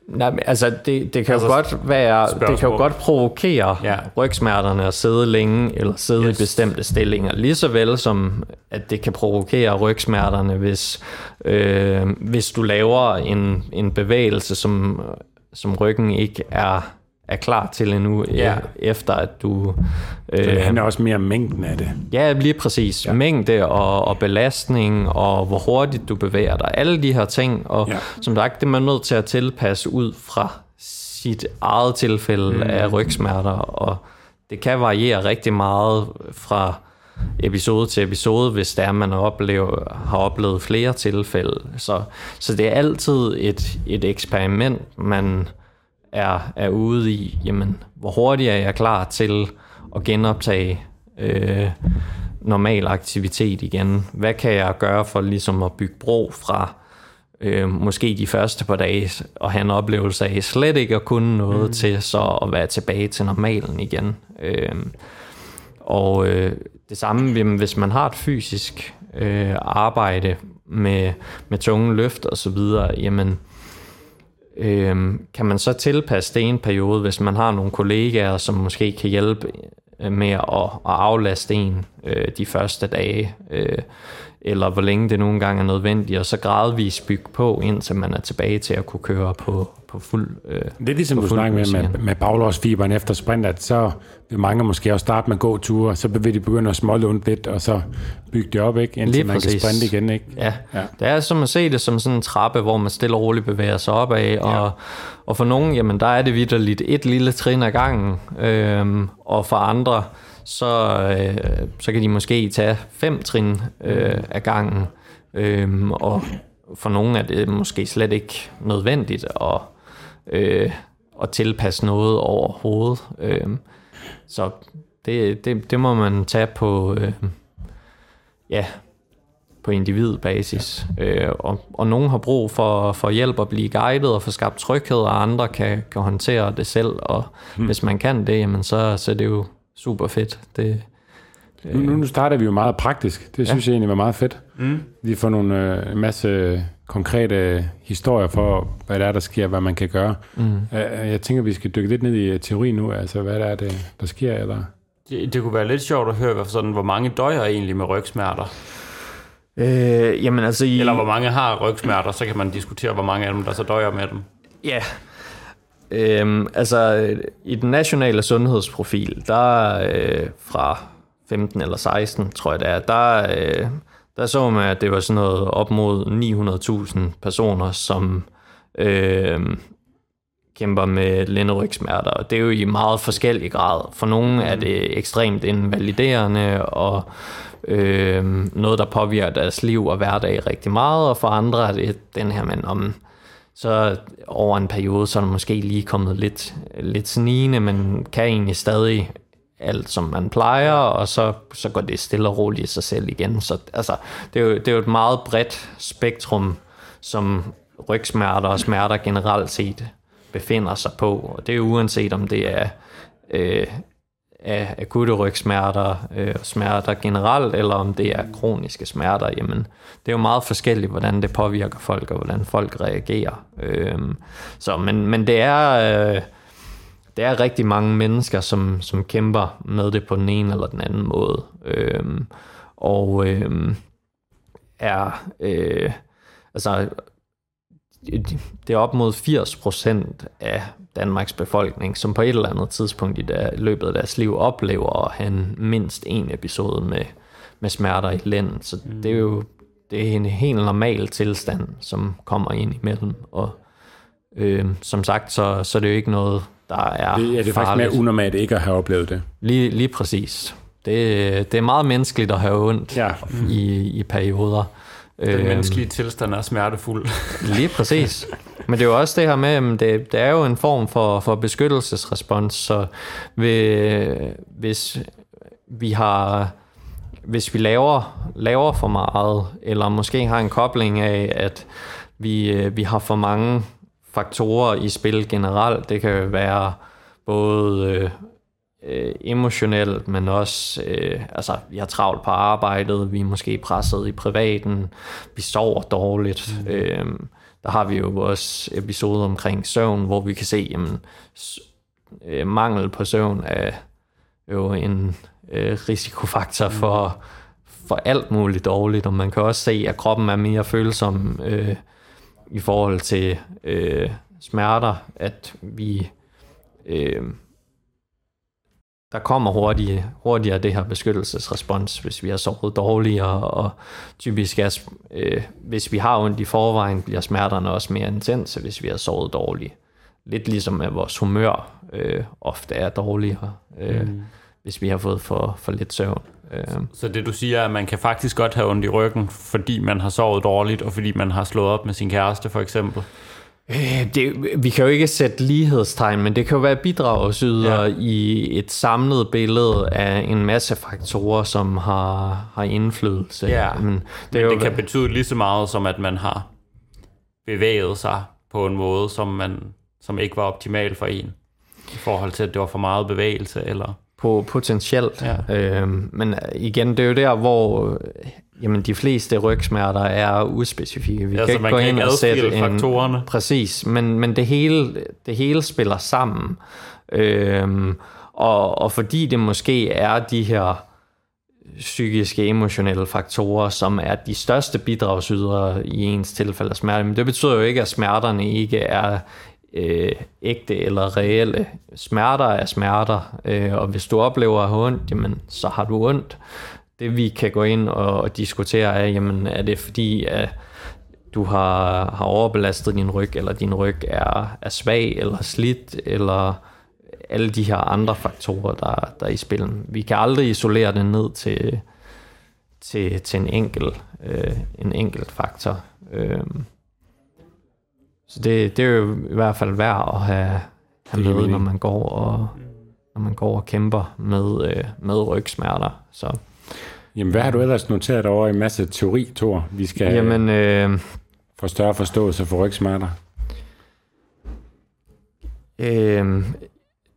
Nej, men altså det, det kan altså, jo godt være, spørgsmål. det kan jo godt provokere ja. rygsmerterne at sidde længe eller sidde yes. i bestemte stillinger, lige så vel som at det kan provokere rygsmerterne, hvis, øh, hvis du laver en, en bevægelse, som, som ryggen ikke er er klar til endnu, øh, ja. efter at du... Øh, det handler også mere om mængden af det. Ja, lige præcis. Ja. Mængde og, og belastning, og hvor hurtigt du bevæger dig. Alle de her ting, og ja. som sagt, det er man nødt til at tilpasse ud fra sit eget tilfælde mm. af rygsmerter, og det kan variere rigtig meget fra episode til episode, hvis det er, man oplever, har oplevet flere tilfælde. Så, så det er altid et, et eksperiment, man er, er ude i, jamen, hvor hurtigt er jeg klar til at genoptage øh, normal aktivitet igen? Hvad kan jeg gøre for ligesom at bygge bro fra øh, måske de første par dage og have en oplevelse af slet ikke at kunne noget mm. til så at være tilbage til normalen igen. Øh, og øh, det samme, hvis man har et fysisk øh, arbejde med, med tunge løft og så videre, jamen Øhm, kan man så tilpasse det en periode, hvis man har nogle kollegaer, som måske kan hjælpe øh, med at, at aflaste en øh, de første dage, øh, eller hvor længe det nogle gange er nødvendigt, og så gradvist bygge på, indtil man er tilbage til at kunne køre på, på fuld øh, Det er ligesom du snakker med, med, med baglårsfiberen efter sprint, at så vil mange måske også starte med gåture, så vil de begynde at smålunde lidt, og så bygge det op, ikke? indtil Lige man præcis. kan sprinte igen. Ikke? Ja. ja, det er som at se det som sådan en trappe, hvor man stille og roligt bevæger sig opad, og, ja. og for nogen, jamen der er det vidderligt et lille trin ad gangen, øhm, og for andre, så, øh, så kan de måske tage fem trin øh, af gangen, øh, og for nogle er det måske slet ikke nødvendigt at, øh, at tilpasse noget overhovedet. Øh, så det, det, det må man tage på, øh, ja, på individbasis. Øh, og, og nogen har brug for, for hjælp at blive guidet og få skabt tryghed, og andre kan, kan håndtere det selv. Og hmm. hvis man kan det, jamen så, så er det jo super fedt. Det, nu, nu starter vi jo meget praktisk. Det synes ja. jeg egentlig var meget fedt. Mm. Vi får nogle øh, en masse konkrete historier for, hvad der er, der sker, hvad man kan gøre. Mm. Jeg tænker, vi skal dykke lidt ned i teori nu, altså hvad der er, det, der sker. Eller? Det, det kunne være lidt sjovt at høre, sådan, hvor mange døjer egentlig med rygsmerter. Øh, jamen altså i... Eller hvor mange har rygsmerter, så kan man diskutere, hvor mange af dem, der så døjer med dem. Ja, Øhm, altså, i den nationale sundhedsprofil, der øh, fra 15 eller 16, tror jeg det er, der, øh, der så man, at det var sådan noget op mod 900.000 personer, som øh, kæmper med lænderygsmerter, og det er jo i meget forskellig grad. For nogle er det ekstremt invaliderende, og øh, noget, der påvirker deres liv og hverdag rigtig meget, og for andre er det den her, men om så over en periode, så er der måske lige kommet lidt, lidt snigende, men kan egentlig stadig alt, som man plejer, og så, så går det stille og roligt i sig selv igen. Så altså, det, er jo, det er jo et meget bredt spektrum, som rygsmerter og smerter generelt set befinder sig på. Og det er uanset om det er øh, af akutte rygsmerter, øh, smerter generelt, eller om det er kroniske smerter, jamen det er jo meget forskelligt, hvordan det påvirker folk, og hvordan folk reagerer. Øh, så, men, men det er... Øh, der er rigtig mange mennesker, som, som kæmper med det på den ene eller den anden måde. Øhm, og øhm, er øh, altså det er op mod 80% af Danmarks befolkning, som på et eller andet tidspunkt i der, løbet af deres liv oplever at have mindst en episode med, med smerter i lænden. Så mm. det er jo det er en helt normal tilstand, som kommer ind imellem. Og øh, som sagt, så, så er det jo ikke noget, der er Det, ja, det er faktisk mere unormalt ikke at have oplevet det. Lige, lige præcis. Det, det er meget menneskeligt at have ondt ja. mm. i, i perioder. Den øhm, menneskelige tilstand er smertefuld. <laughs> lige præcis. Men det er jo også det her med, at det, det er jo en form for, for beskyttelsesrespons, så ved, hvis vi har hvis vi laver, laver for meget, eller måske har en kobling af, at vi, øh, vi har for mange faktorer i spil generelt. Det kan være både øh, emotionelt, men også, øh, altså, vi har travlt på arbejdet, vi er måske presset i privaten, vi sover dårligt. Mm. Øh, der har vi jo også episoder omkring søvn, hvor vi kan se, jamen, øh, mangel på søvn er jo en øh, risikofaktor for, for alt muligt dårligt, og man kan også se, at kroppen er mere følsom øh, i forhold til øh, smerter, at vi øh, der kommer hurtigt, hurtigere det her beskyttelsesrespons, hvis vi har sovet dårligere, og typisk er, øh, hvis vi har ondt i forvejen, bliver smerterne også mere intense, hvis vi har sovet dårligt. Lidt ligesom at vores humør øh, ofte er dårligere, øh, mm. hvis vi har fået for, for lidt søvn. Øh. Så det du siger er, at man kan faktisk godt have ondt i ryggen, fordi man har sovet dårligt, og fordi man har slået op med sin kæreste for eksempel? Øh, det, vi kan jo ikke sætte lighedstegn, men det kan jo være bidragsyder ja. i et samlet billede af en masse faktorer, som har, har indflydelse. Ja, men det, men det jo, kan betyde lige så meget som, at man har bevæget sig på en måde, som, man, som ikke var optimal for en, i forhold til, at det var for meget bevægelse, eller... På potentielt. Ja. Øhm, men igen, det er jo der, hvor Jamen, de fleste rygsmerter er uspecifikke. Vi ja, kan ikke gå kan ind og sætte en, faktorerne. Præcis, men, men det, hele, det hele spiller sammen. Øhm, og, og fordi det måske er de her psykiske, emotionelle faktorer, som er de største bidragsydere i ens tilfælde af smerte, men det betyder jo ikke, at smerterne ikke er øh, ægte eller reelle. Smerter er smerter, øh, og hvis du oplever at have ondt, jamen, så har du ondt det vi kan gå ind og, og diskutere er, jamen er det fordi, at du har, har overbelastet din ryg, eller din ryg er, er svag eller slidt, eller alle de her andre faktorer, der, der er i spil. Vi kan aldrig isolere det ned til, til, til en, enkelt, øh, en enkelt faktor. Øh, så det, det er jo i hvert fald værd at have, have med, når man går og når man går og kæmper med, øh, med rygsmerter. Så Jamen, hvad har du ellers noteret over i en masse teori, Thor? Vi skal Jamen, øh, få større forståelse for rygsmerter. Øh,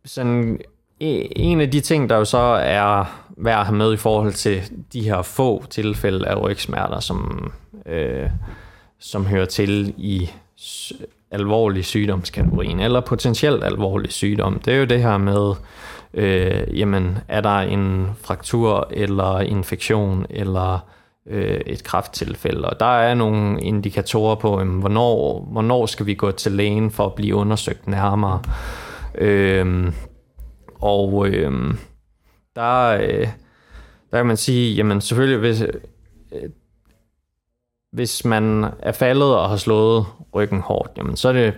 sådan, en af de ting, der jo så er værd at have med i forhold til de her få tilfælde af rygsmerter, som, øh, som hører til i alvorlig sygdomskategorien, eller potentielt alvorlig sygdom, det er jo det her med øh, jamen er der en fraktur eller infektion eller øh, et krafttilfælde. Og der er nogle indikatorer på, jamen, hvornår, hvornår skal vi gå til lægen for at blive undersøgt nærmere. Øh, og øh, der, øh, der kan man sige, jamen selvfølgelig, hvis, øh, hvis man er faldet og har slået ryggen hårdt, jamen så er det,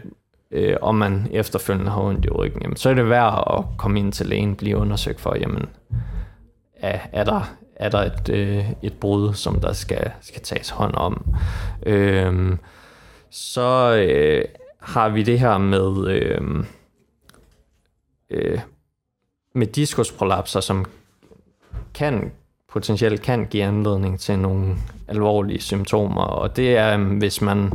øh, om man efterfølgende har ondt i ryggen, jamen så er det værd at komme ind til lægen, blive undersøgt for, jamen er, er der, er der et, øh, et brud, som der skal, skal tages hånd om. Øh, så øh, har vi det her med, øh, øh, med diskusprolapser, som kan potentielt kan give anledning til nogle alvorlige symptomer, og det er, hvis man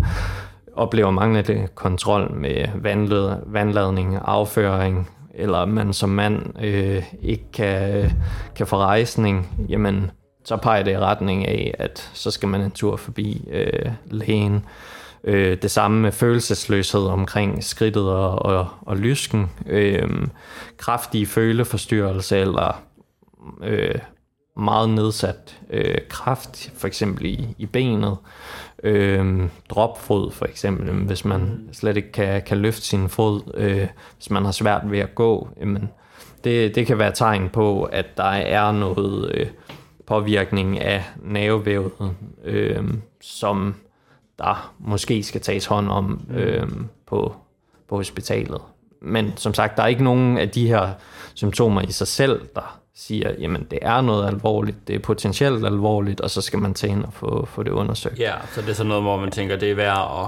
oplever manglende kontrol med vandled, vandladning, afføring, eller man som mand øh, ikke kan, kan få rejsning, jamen så peger det i retning af, at så skal man en tur forbi øh, lægen. Øh, det samme med følelsesløshed omkring skridtet og, og, og lysken. Øh, kraftige føleforstyrrelse eller øh, meget nedsat øh, kraft, for eksempel i, i benet. Øh, dropfod for eksempel, hvis man slet ikke kan, kan løfte sin fod, øh, hvis man har svært ved at gå, jamen, det, det kan være tegn på, at der er noget øh, påvirkning af nervevævet, øh, som der måske skal tages hånd om øh, på, på hospitalet. Men som sagt, der er ikke nogen af de her symptomer i sig selv, der siger, jamen det er noget alvorligt, det er potentielt alvorligt, og så skal man tage ind og få, få det undersøgt. Ja, så det er sådan noget, hvor man tænker, det er værd at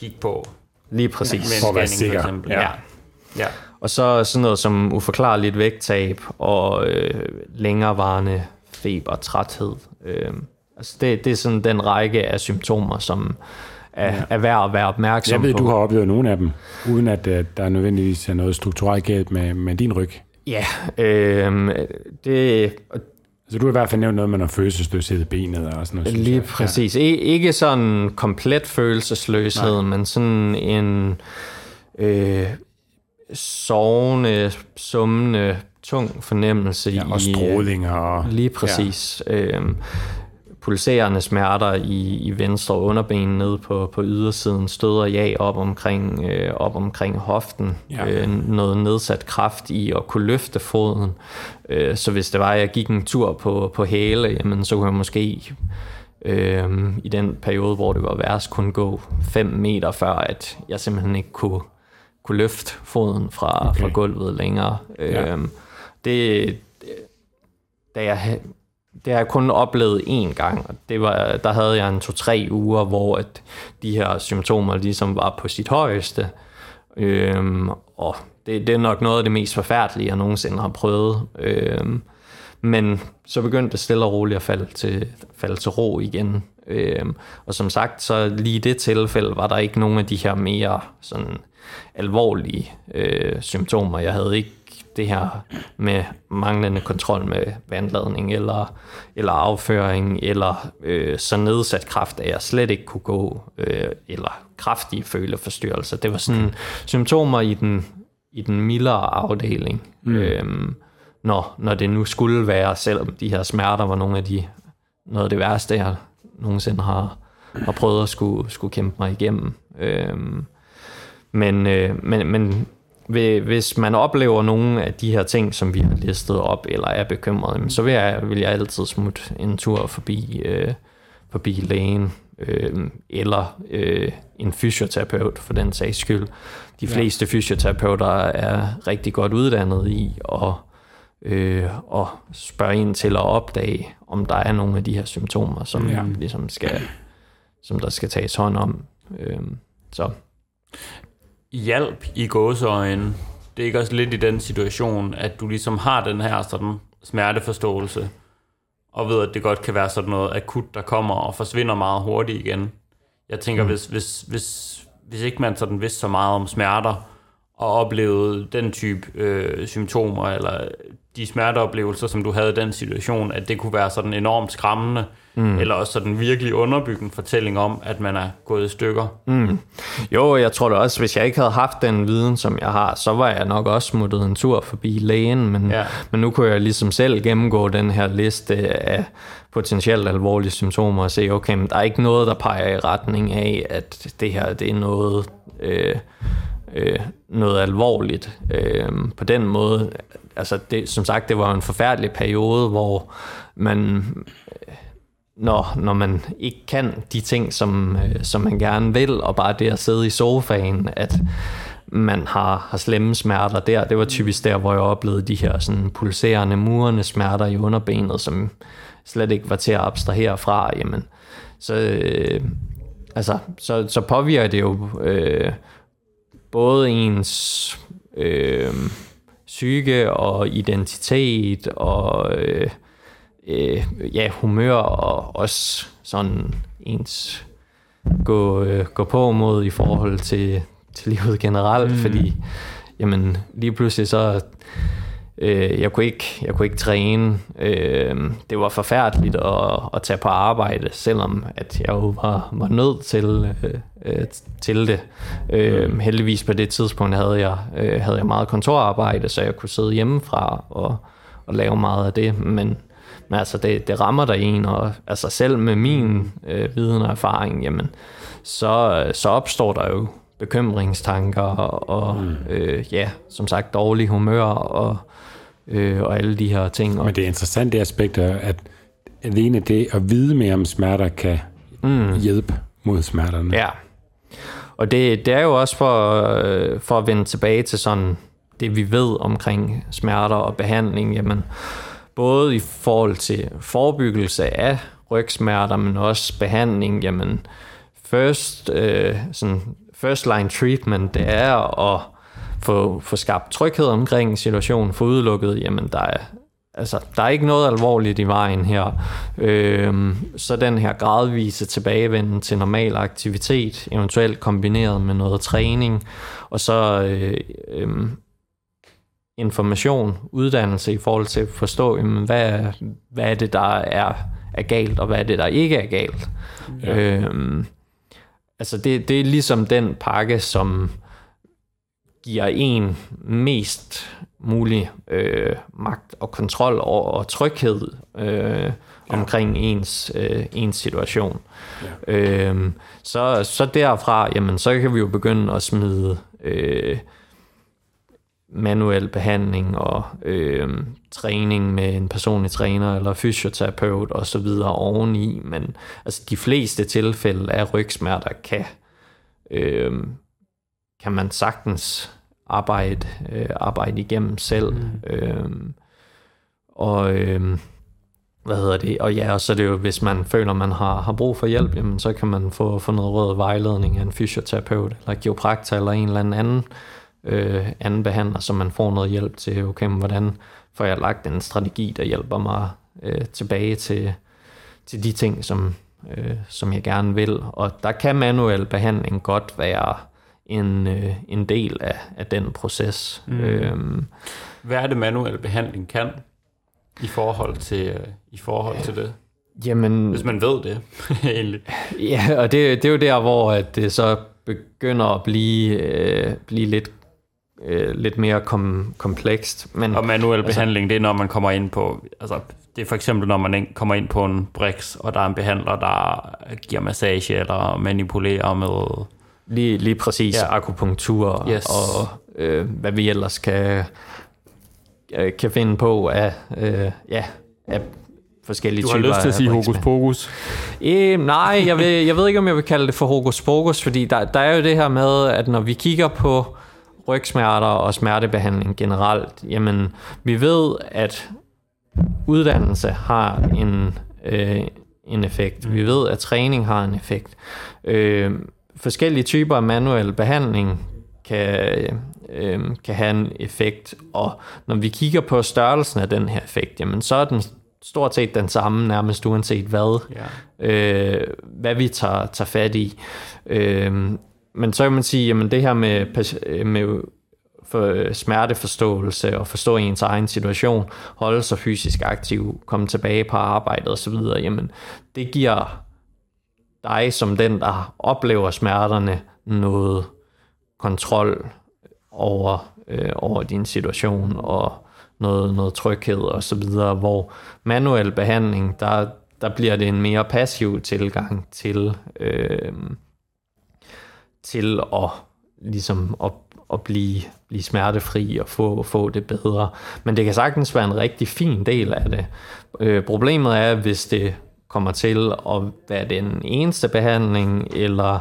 kigge på. Lige præcis. Med en For at sikker. For eksempel. Ja. Ja. ja. Og så sådan noget som uforklarligt vægttab og øh, længerevarende feber og træthed. Øh, altså det, det er sådan den række af symptomer, som er, ja. er værd at være opmærksom Jeg ved, på. du har oplevet nogle af dem, uden at uh, der nødvendigvis er noget strukturelt galt med, med din ryg. Ja, øh, det, Altså, du har i hvert fald nævnt noget med noget følelsesløshed i benet og sådan noget. Lige præcis. Ja. Ikke sådan komplet følelsesløshed, Nej. men sådan en øh, sovende, summende, tung fornemmelse Ja, og i... strålinger. Og, Lige præcis. Ja. Øh, pulserende smerter i, i venstre underben nede på, på ydersiden, støder ja op omkring, øh, op omkring hoften, ja. øh, noget nedsat kraft i at kunne løfte foden. Øh, så hvis det var, at jeg gik en tur på, på hæle, jamen, så kunne jeg måske øh, i den periode, hvor det var værst, kunne gå 5 meter, før at jeg simpelthen ikke kunne, kunne løfte foden fra, okay. fra gulvet længere. Ja. Øh, det, da jeg, det har jeg kun oplevet én gang, og det var, der havde jeg en to-tre uger, hvor at de her symptomer ligesom var på sit højeste. Øhm, og det, det er nok noget af det mest forfærdelige, jeg nogensinde har prøvet. Øhm, men så begyndte det stille og roligt at falde til, falde til ro igen. Øhm, og som sagt, så lige i det tilfælde var der ikke nogen af de her mere sådan alvorlige øh, symptomer. Jeg havde ikke det her med manglende kontrol med vandladning eller, eller afføring, eller øh, så nedsat kraft, at jeg slet ikke kunne gå, øh, eller kraftige føleforstyrrelser. Det var sådan symptomer i den, i den mildere afdeling, mm. øhm, når, når det nu skulle være, selvom de her smerter var nogle af de, noget af det værste, jeg nogensinde har, har prøvet at skulle, skulle kæmpe mig igennem. Øhm, men, øh, men, men hvis man oplever nogle af de her ting, som vi har listet op, eller er bekymret, så vil jeg, vil jeg altid smutte en tur forbi, øh, forbi lægen, øh, eller øh, en fysioterapeut for den sags skyld. De fleste fysioterapeuter er rigtig godt uddannet i at, øh, at spørge ind til at opdage, om der er nogle af de her symptomer, som Ja. ja. ligesom skal, som der skal tages hånd om. Øh, så Hjælp i gåseøjne. Det er ikke også lidt i den situation, at du ligesom har den her sådan smerteforståelse, og ved, at det godt kan være sådan noget akut, der kommer og forsvinder meget hurtigt igen. Jeg tænker, mm. hvis, hvis, hvis, hvis ikke man sådan vidste så meget om smerter, og oplevet den type øh, symptomer, eller de smerteoplevelser, som du havde i den situation, at det kunne være sådan enormt skræmmende, mm. Eller også sådan virkelig underbyggende fortælling om, at man er gået i stykker. Mm. Jo, jeg tror da også, hvis jeg ikke havde haft den viden, som jeg har, så var jeg nok også smuttet en tur forbi lægen, men, ja. men nu kunne jeg ligesom selv gennemgå den her liste af potentielt alvorlige symptomer og se, okay, men der er ikke noget, der peger i retning af, at det her det er noget... Øh, øh, noget alvorligt øh, på den måde. Altså det, som sagt, det var en forfærdelig periode, hvor man, når, når man ikke kan de ting, som, øh, som man gerne vil, og bare det at sidde i sofaen, at man har, har slemme smerter der. Det var typisk der, hvor jeg oplevede de her sådan pulserende, murende smerter i underbenet, som slet ikke var til at abstrahere fra. Jamen, så, øh, altså, så, så påvirker det jo øh, både ens øh, psyke og identitet og øh, øh, ja, humør og også sådan ens gå, øh, gå på mod i forhold til, til livet generelt, mm. fordi jamen, lige pludselig så Øh, jeg, kunne ikke, jeg kunne ikke træne. Øh, det var forfærdeligt at, at tage på arbejde, selvom at jeg jo var, var nødt til, øh, øh, til det. Øh, heldigvis på det tidspunkt havde jeg, øh, havde jeg meget kontorarbejde, så jeg kunne sidde hjemmefra og, og lave meget af det. Men, men altså, det, det rammer der en, og altså selv med min øh, viden og erfaring, jamen, så, så opstår der jo bekymringstanker og, mm. øh, ja, som sagt dårlig humør og øh, og alle de her ting. Men det er interessant det aspekt, at alene det at vide mere om smerter kan mm. hjælpe mod smerterne. Ja, og det, det er jo også for, øh, for at vende tilbage til sådan det, vi ved omkring smerter og behandling, jamen både i forhold til forebyggelse af rygsmerter, men også behandling, jamen first, øh, sådan first line treatment, det er at få, få skabt tryghed omkring situationen, få udelukket, jamen der er, altså, der er ikke noget alvorligt i vejen her. Øh, så den her gradvise tilbagevenden til normal aktivitet, eventuelt kombineret med noget træning, og så øh, øh, information, uddannelse i forhold til at forstå, jamen, hvad, hvad er det, der er, er galt, og hvad er det, der ikke er galt. Ja. Øhm, altså det, det er ligesom den pakke, som giver en mest mulig øh, magt og kontrol og, og tryghed øh, ja. omkring ens, øh, ens situation. Ja. Øh, så, så derfra, jamen, så kan vi jo begynde at smide øh, manuel behandling og øh, træning med en personlig træner eller fysioterapeut og så videre oveni, men altså de fleste tilfælde af rygsmerter kan øh, kan man sagtens arbejde, øh, arbejde igennem selv. Mm. Øhm, og øh, hvad hedder det? Og ja, og så er det jo, hvis man føler, man har, har brug for hjælp, jamen, så kan man få, få noget rød vejledning af en fysioterapeut, eller geopraktor, eller en eller anden øh, anden behandler, så man får noget hjælp til, okay, hvordan får jeg lagt en strategi, der hjælper mig øh, tilbage til, til de ting, som, øh, som jeg gerne vil. Og der kan manuel behandling godt være en, øh, en del af, af den proces. Mm. Øhm, Hvad er det manuel behandling kan i forhold til, øh, i forhold til det? Jamen, Hvis man ved det, <laughs> egentlig. Ja, og det, det er jo der, hvor at det så begynder at blive, øh, blive lidt øh, lidt mere kom, komplekst. Men, og manuel altså, behandling, det er når man kommer ind på, altså det er for eksempel når man kommer ind på en brix, og der er en behandler, der giver massage eller manipulerer med Lige, lige præcis ja. akupunktur yes. og øh, hvad vi ellers kan, øh, kan finde på af, øh, ja, af forskellige typer. Du har lyst til at sige hokus pokus? Øh, nej, jeg ved, jeg ved ikke, om jeg vil kalde det for hokus pokus, fordi der, der er jo det her med, at når vi kigger på rygsmerter og smertebehandling generelt, jamen vi ved, at uddannelse har en, øh, en effekt. Vi ved, at træning har en effekt. Øh, forskellige typer af manuel behandling kan, øh, kan have en effekt, og når vi kigger på størrelsen af den her effekt, jamen så er den stort set den samme, nærmest uanset hvad, ja. øh, hvad vi tager, tager fat i. Øh, men så kan man sige, jamen det her med, øh, med for øh, smerteforståelse og forstå ens egen situation, holde sig fysisk aktiv, komme tilbage på arbejdet osv., jamen det giver dig som den, der oplever smerterne, noget kontrol over, øh, over din situation og noget, noget tryghed og så videre, hvor manuel behandling, der, der bliver det en mere passiv tilgang til, øh, til at, ligesom at, at blive, blive smertefri og få, få det bedre. Men det kan sagtens være en rigtig fin del af det. Øh, problemet er, hvis det kommer til at være den eneste behandling, eller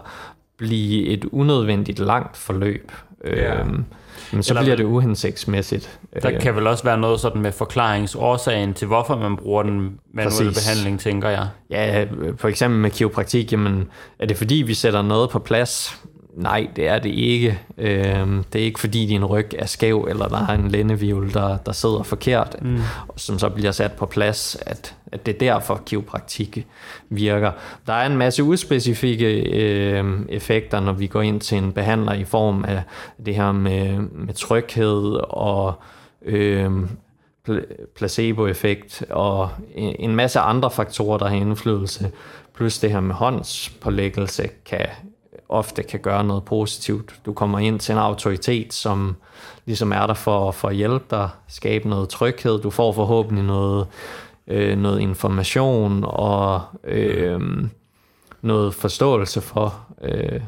blive et unødvendigt langt forløb. Ja. Øhm, men så Eller- bliver det uhensigtsmæssigt. Der Øh, kan vel også være noget sådan med forklaringsårsagen til, hvorfor man bruger den manuelle Præcis. behandling, tænker jeg. Ja, for eksempel med kiropraktik, jamen, er det fordi, vi sætter noget på plads? Nej, det er det ikke. Øhm, det er ikke fordi, din ryg er skæv, eller der er en lændevivl, der, der sidder forkert, mm. som så bliver sat på plads, at, at det er derfor, kiropraktik virker. Der er en masse uspecifikke øh, effekter, når vi går ind til en behandler i form af det her med, med tryghed og øh, pla- placeboeffekt og en en masse andre faktorer, der har indflydelse. Plus det her med håndspålæggelse kan ofte kan gøre noget positivt. Du kommer ind til en autoritet, som ligesom er der for, for at hjælpe dig, skabe noget tryghed. Du får forhåbentlig noget, øh, noget information og øh, noget forståelse for, øh,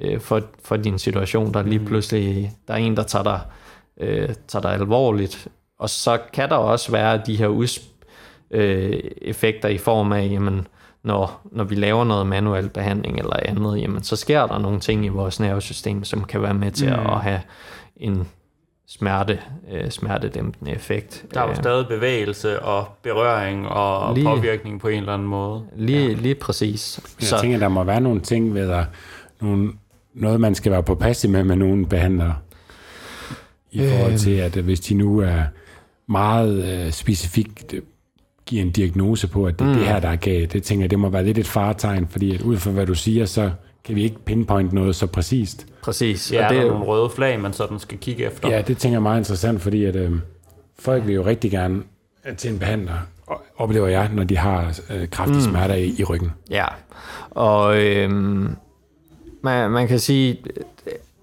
øh, for, for din situation. Der er lige pludselig der er en, der tager dig, øh, tager dig alvorligt. Og så kan der også være de her us, øh, effekter i form af, jamen, når, når vi laver noget manuel behandling eller andet, jamen, så sker der nogle ting i vores nervesystem, som kan være med til mm. at have en smerte, øh, smertedæmpende effekt. Der er jo Øh, stadig bevægelse og berøring og Lige- påvirkning på en eller anden måde. Lige, lige præcis. Jeg så. tænker, der må være nogle ting ved at, nogle, noget, man skal være påpasselig med med nogle behandlere. I forhold til, at øh, hvis de nu er meget øh, specifikt øh, giver en diagnose på, at det er mm. det her, der er galt. Det tænker jeg, det må være lidt et faretegn, fordi at ud fra hvad du siger, så kan vi ikke pinpoint noget så præcist. præcis. Ja, og det er nogle røde flag, man sådan skal kigge efter. Ja, det tænker jeg er meget interessant, fordi at, øh, folk vil jo rigtig gerne øh, til en behandler, og- oplever jeg, når de har øh, kraftige mm. smerter i, i ryggen. Ja, og øhm, man, man kan sige,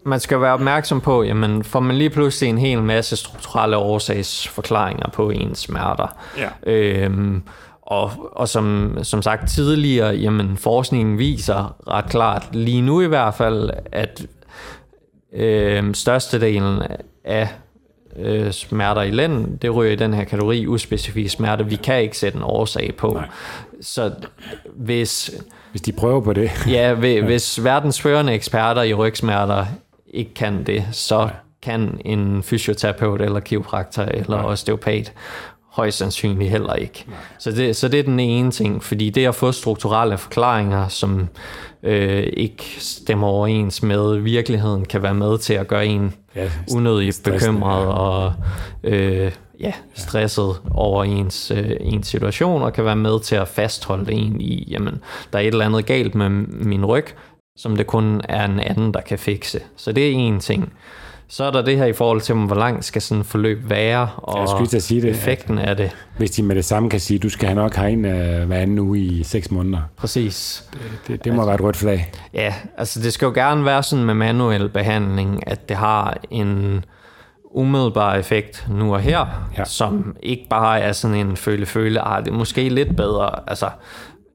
man skal være opmærksom på, jamen får man lige pludselig en hel masse strukturelle årsagsforklaringer på ens smerter. Ja. Øhm, og, og som, som sagt tidligere, jamen forskningen viser ret klart, lige nu i hvert fald, at øh, størstedelen af øh, smerter i lænden, det ryger i den her kategori uspecifik smerte. Vi kan ikke sætte en årsag på. Nej. Så hvis, Hvis de prøver på det. ja, <laughs> hvis, hvis verdens førende eksperter i rygsmerter ikke kan det, så kan en fysioterapeut eller kiropraktor eller osteopat højst sandsynligt heller ikke. Så det, så det er den ene ting, fordi det at få strukturelle forklaringer, som øh, ikke stemmer overens med virkeligheden, kan være med til at gøre en Ja, stressende, bekymret ja. og øh, ja, stresset over ens, øh, ens situation, og kan være med til at fastholde en i, jamen, der er et eller andet galt med min ryg, som det kun er en anden, der kan fikse. Så det er en ting. Så er der det her i forhold til, hvor langt skal sådan forløb være, og Jeg sige det, effekten af det. Hvis de med det samme kan sige, du skal have nok herind øh, hver anden uge i seks måneder. Præcis. Det, det må være et rødt flag. Ja, altså det skal jo gerne være sådan med manuel behandling, at det har en umiddelbar effekt nu og her, ja. som ikke bare er sådan en føle-føle, ah, det er måske lidt bedre. Altså,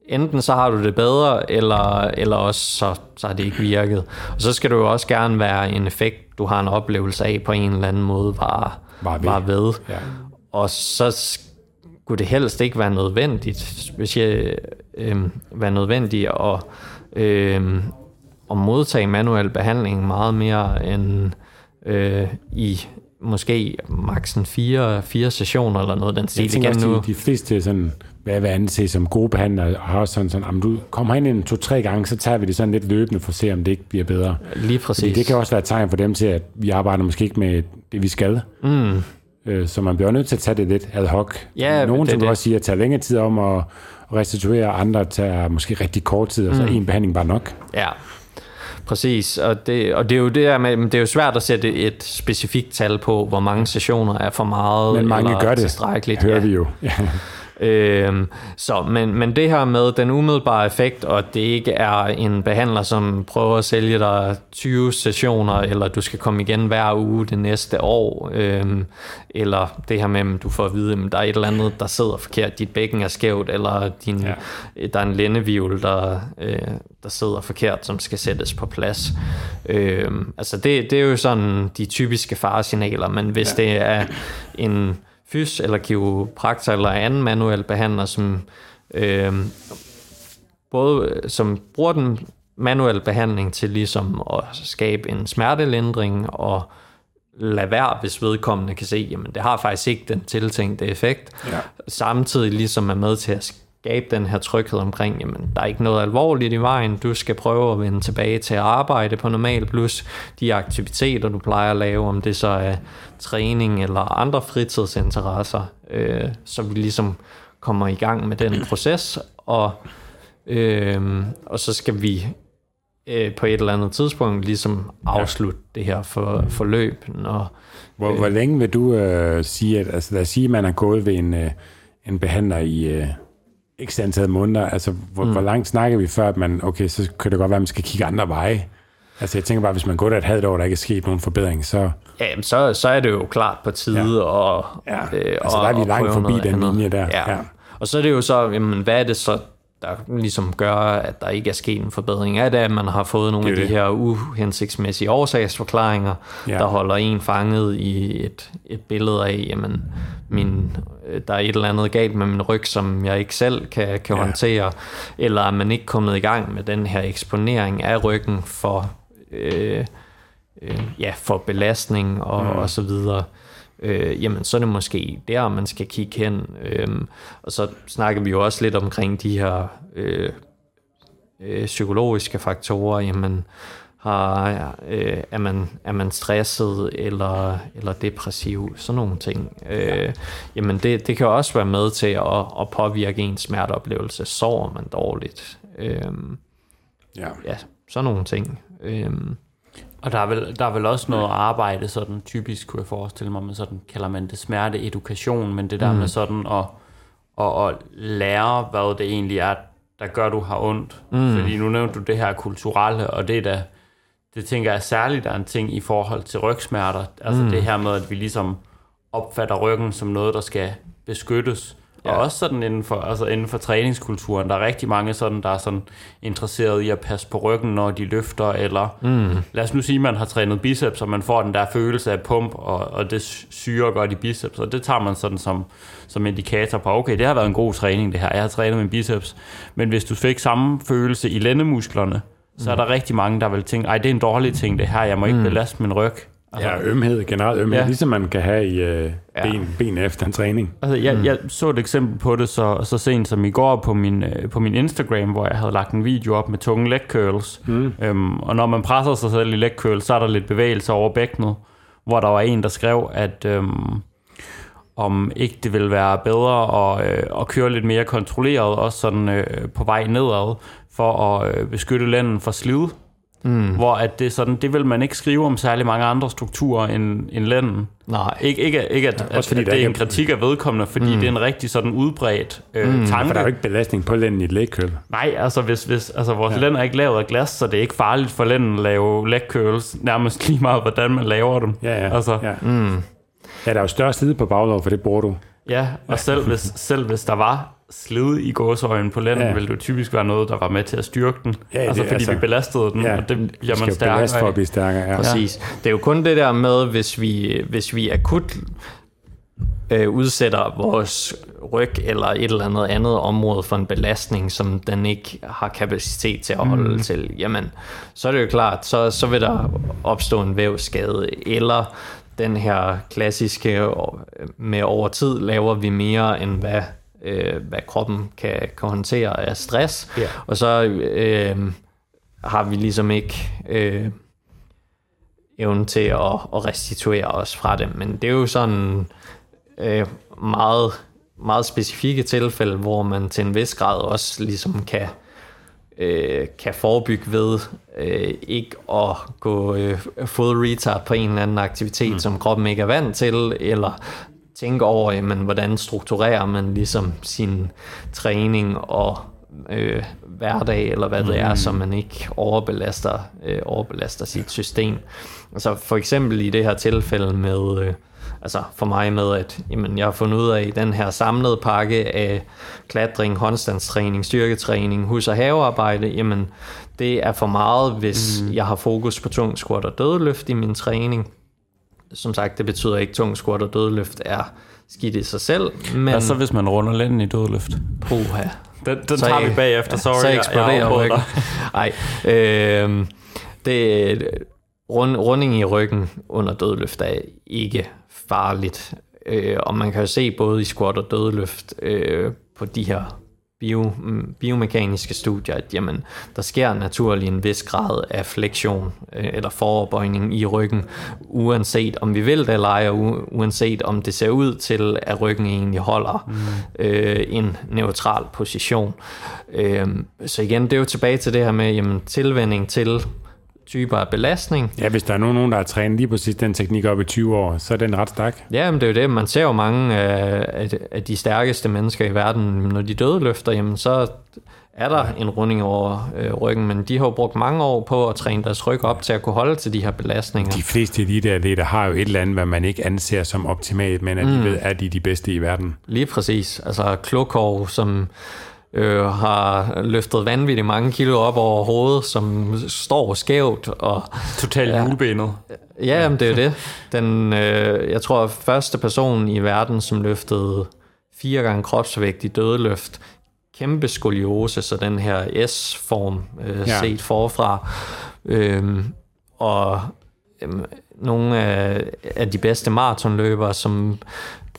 enten så har du det bedre, eller, eller også så, så har det ikke virket. Og så skal det jo også gerne være en effekt, du har en oplevelse af på en eller anden måde, var, Var ved. var ved. Ja. Og så skulle det helst ikke være nødvendigt, specielt øh, være nødvendigt at, øh, at modtage manuel behandling meget mere end øh, i måske maksen fire, fire sessioner eller noget den Jeg stil tænker igen nu. de, de fleste sådan, hvad vil anse som gode behandlere, har også sådan, sådan om du kommer ind en to-tre gange, så tager vi det sådan lidt løbende for at se, om det ikke bliver bedre. Lige Fordi præcis. det kan også være et tegn for dem til, at vi arbejder måske ikke med det, vi skal. Mm. Øh, Så man bliver nødt til at tage det lidt ad hoc. Ja, Nogle, det som det. også siger, tager længere tid om at restituere, andre tager måske rigtig kort tid, og så Mm. en behandling bare nok. Ja, Præcis, og det, og det er jo det der med, det er jo svært at sætte et specifikt tal på, hvor mange sessioner er for meget Men mange eller gør det, hører ja. vi jo. Ja. <laughs> Øhm, så, men, men det her med den umiddelbare effekt, og det ikke er en behandler, som prøver at sælge dig 20 sessioner, eller du skal komme igen hver uge det næste år, øhm, eller det her med, at du får at vide, at der er et eller andet, der sidder forkert, dit bækken er skævt, eller din, Ja. ja. der er en lændevivl, der, øh, der sidder forkert, som skal sættes på plads. Øhm, altså det, det er jo sådan de typiske faresignaler, men hvis ja. det er en fys eller kiropraktor eller anden manuel behandler, som øh, både som bruger den manuelle behandling til ligesom at skabe en smertelindring og lade være, hvis vedkommende kan se, jamen det har faktisk ikke den tiltænkte effekt. Ja. Samtidig ligesom er med til at skabe den her tryghed omkring, jamen der er ikke noget alvorligt i vejen, du skal prøve at vende tilbage til at arbejde på normal, plus. De aktiviteter, du plejer at lave, om det så er træning eller andre fritidsinteresser, øh, så vi ligesom kommer i gang med den proces, og, øh, og så skal vi øh, på et eller andet tidspunkt ligesom afslutte ja. det her for, forløb, når, Hvor, hvor længe vil du øh, sige, at altså, lad os sige, at man har gået ved en, øh, en behandler i øh, x antal måneder, altså hvor, mm. hvor langt snakker vi før, at man, okay, så kan det godt være, at man skal kigge andre veje. Altså jeg tænker bare, hvis man går der et halvt år, der ikke er sket nogen forbedring, så Ja, jamen, så, så er det jo klart på tide. Ja. Og, Ja, øh, altså, der er vi langt forbi den linje der. Ja. Ja. Og så er det jo så, jamen, hvad er det så, der ligesom gør, at der ikke er sket en forbedring? Er det, at man har fået nogle af de det. her uhensigtsmæssige årsagsforklaringer, Ja. der holder en fanget i et, et billede af, jamen, min, der er et eller andet galt med min ryg, som jeg ikke selv kan, kan ja. håndtere, eller er man ikke kommet i gang med den her eksponering af ryggen for... Øh, øh, ja, for belastning og, mm. og så videre, øh, jamen så er det måske der, man skal kigge hen. Øhm, og så snakker vi jo også lidt omkring de her øh, øh, psykologiske faktorer. Jamen, har, øh, er, man, er man stresset eller, eller depressiv? Sådan nogle ting. Øh, jamen det, det kan også være med til at, at påvirke ens smerteoplevelse. Sover man dårligt? Øh, ja. ja, sådan nogle ting. Øh, Og der er, vel, der er vel også noget arbejde, sådan typisk kunne jeg forestille mig, med sådan kalder man det smerteedukation, men det der mm. med sådan at, at, at lære, hvad det egentlig er, der gør, du har ondt. Mm. Fordi nu nævnte du det her kulturelle, og det er da, det tænker jeg særligt er en ting i forhold til rygsmerter. Altså mm. det her med, at vi ligesom opfatter ryggen som noget, der skal beskyttes. Ja. Og også sådan inden for, altså inden for træningskulturen, der er rigtig mange sådan, der er sådan interesseret i at passe på ryggen, når de løfter, eller mm. lad os nu sige, at man har trænet biceps, og man får den der følelse af pump, og, og det syrer godt i biceps, og det tager man sådan som, som indikator på, okay, det har været en god træning det her, jeg har trænet min biceps, men hvis du fik samme følelse i lændemusklerne, så er der rigtig mange, der vil tænke, ej, det er en dårlig ting det her, jeg må ikke belaste min ryg. Altså, ja, ømhed, generelt ømhed, Ja. ja. ligesom man kan have i øh, Ja. ben, ben efter en træning. Altså, jeg, mm. jeg så et eksempel på det så, så sent som i går på min, øh, på min Instagram, hvor jeg havde lagt en video op med tunge leg curls. Mm. Øhm, og når man presser sig selv i leg curls, så er der lidt bevægelse over bækkenet, hvor der var en, der skrev, at øhm, om ikke det ville være bedre at, øh, at køre lidt mere kontrolleret, også sådan øh, på vej nedad, for at øh, beskytte lænden for slid. Mm. Hvor at det, er sådan, det vil man ikke skrive om særlig mange andre strukturer end, end lænden. nej. Ikke, ikke, ikke at, ja, at, fordi at det er ikke en kritik af vedkommende, fordi mm. det er en rigtig sådan udbredt øh, mm, tanke. For der er jo ikke belastning på lænden i et curl. Nej, altså, hvis, hvis, altså vores ja. lænd er ikke lavet af glas, så det er ikke farligt for lænden at lave leg curls, nærmest lige meget, hvordan man laver dem. Ja, ja. Altså, ja. Mm. ja, der er jo større slid på baglov, for det bruger du. ja og selv hvis, selv hvis der var slid i gåsøjen på lænden, ja. Ville det jo typisk være noget, der var med til at styrke den. Ja, altså, det- fordi altså- vi belastede den, Ja, og det bliver man stærkere for at blive stærkere. Ja. Præcis. Det er jo kun det der med, hvis vi, hvis vi akut øh, udsætter vores ryg eller et eller andet andet område for en belastning, som den ikke har kapacitet til at holde mm. til, jamen, så er det jo klart, så, så vil der opstå en vævsskade, eller den her klassiske, øh, med over tid laver vi mere, end hvad, øh, hvad kroppen kan, kan håndtere af stress, Ja. og så øh, har vi ligesom ikke... Øh, evnen til at, at restituere os fra det. Men det er jo sådan øh, meget, meget specifikke tilfælde, hvor man til en vis grad også ligesom kan øh, kan forebygge ved øh, ikke at gå øh, full retard på en eller anden aktivitet, mm. som kroppen ikke er vant til, eller tænke over, jamen, hvordan strukturerer man ligesom sin træning og øh, hverdag, eller hvad det er, så man ikke overbelaster, øh, overbelaster sit system. Altså for eksempel i det her tilfælde med, øh, altså for mig med, at jamen, jeg har fundet ud af den her samlede pakke af klatring, håndstandstræning, styrketræning, hus- og havearbejde, jamen det er for meget, hvis mm. jeg har fokus på tung squat og dødløft i min træning. Som sagt, det betyder ikke, at tung squat og dødløft er skidt i sig selv. Men... Hvad så, hvis man runder lænden i dødløft? Puha. Den, den tager vi bagefter, <laughs> sorry. Så eksploderer ryggen. Nej, <laughs> øh, det, rund, runding i ryggen under dødløft er ikke farligt. Øh, og man kan jo se både i squat og dødløft øh, på de her bio, biomekaniske studier, at jamen, der sker naturligt en vis grad af flektion øh, eller foroverbøjning i ryggen, uanset om vi vil det eller ej, og uanset om det ser ud til, at ryggen egentlig holder mm. øh, en neutral position. Øh, så igen, det er jo tilbage til det her med jamen, tilvænding til typer af belastning. Ja, hvis der er nogen, der har trænet lige præcis den teknik op i 20 år, så er den ret stærk. Ja, men det er jo det. Man ser jo mange af, af de stærkeste mennesker i verden, når de døde løfter, jamen så er der en runding over øh, ryggen, men de har jo brugt mange år på at træne deres ryg op til at kunne holde til de her belastninger. De fleste af de der der har jo et eller andet, hvad man ikke anser som optimalt, men alligevel mm. er de de bedste i verden. Lige præcis. Altså Klokov, som øh, har løftet vanvittigt mange kilo op over hovedet, som står skævt. Og, Totalt ja, julebenet. Ja, men det er det. Den, øh, jeg tror, første person i verden, som løftede fire gange kropsvægt i dødeløft, kæmpe skoliose, så den her S-form øh, ja. set forfra. Øh, og øh, nogle af, af de bedste maratonløbere, som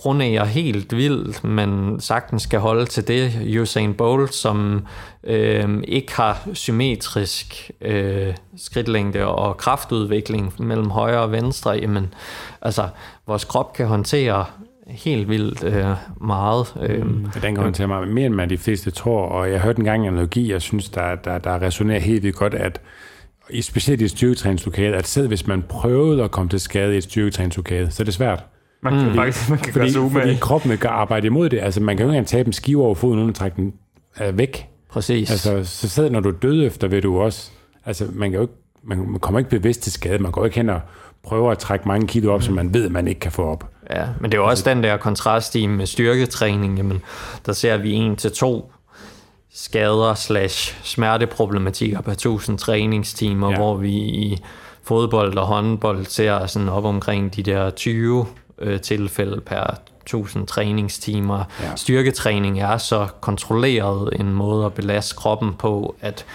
pronerer helt vildt, men sagtens skal holde til det. Usain Bolt, som øh, ikke har symmetrisk øh, skridtlængde og kraftudvikling mellem højre og venstre, jamen, altså, vores krop kan håndtere helt vildt øh, meget. Øh, mm. Den kan håndtere meget mere, end man de fleste tror, og jeg hørte engang en analogi, jeg synes, der, der, der resonerer helt vildt godt, at i specielt i et styrketræningslokale, at selv hvis man prøvede at komme til skade i et styrketræningslokale, så er det svært. Man kan mm. faktisk man kan fordi, gøre sig Fordi kroppen kan arbejde imod det. Altså, man kan jo ikke engang tabe en skive over foden, uden at trække den uh, væk. Præcis. Altså, så selv når du er død efter, vil du også... Altså, man, kan jo ikke, man kommer ikke bevidst til skade. Man går ikke hen og prøver at trække mange kilo op, mm. som man ved, man ikke kan få op. Ja, men det er jo også den der kontrast i med styrketræning. Jamen, der ser vi en til to skader slash smerteproblematikker per tusind træningstimer, ja. hvor vi i fodbold og håndbold ser sådan op omkring de der 20 øh, tilfælde per 1000 træningstimer. Ja. Styrketræning er så kontrolleret en måde at belaste kroppen på, at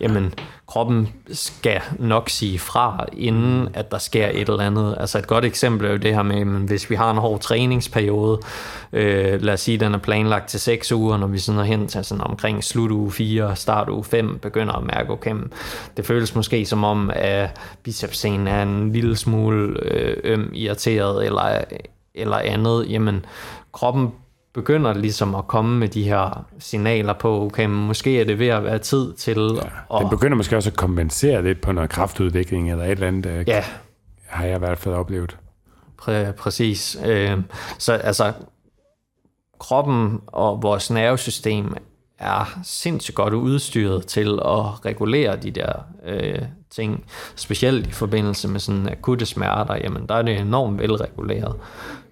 jamen, kroppen skal nok sige fra, inden at der sker et eller andet. Altså et godt eksempel er jo det her med, at hvis vi har en hård træningsperiode, øh, lad os sige, at den er planlagt til 6 uger, når vi sådan er hen til sådan omkring slut uge 4, start uge 5, begynder at mærke, okay, det føles måske som om, at bicepsscenen er en lille smule øh, øm irriteret, eller eller andet, jamen kroppen begynder ligesom at komme med de her signaler på, okay, måske er det ved at være tid til ja, at... Den begynder måske også at kompensere lidt på noget kraftudvikling eller et eller andet, øh, ja. har jeg i hvert fald oplevet. Præ- præcis. Øh, så altså, kroppen og vores nervesystem er sindssygt godt udstyret til at regulere de der øh, ting. Specielt i forbindelse med sådan akutte smerter, jamen der er det enormt velreguleret.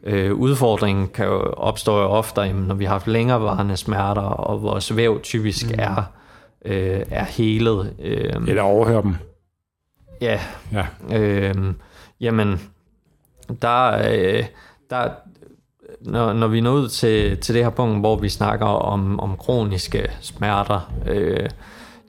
Øh, udfordringen kan jo opstå jo ofte, jamen, når vi har haft længerevarende smerter, og vores væv typisk mm. er, øh, er helet. Øh, Eller overhører dem. Ja. ja. Øh, jamen, der, øh, der, når, når vi når ud til, til det her punkt, hvor vi snakker om, om kroniske smerter, øh,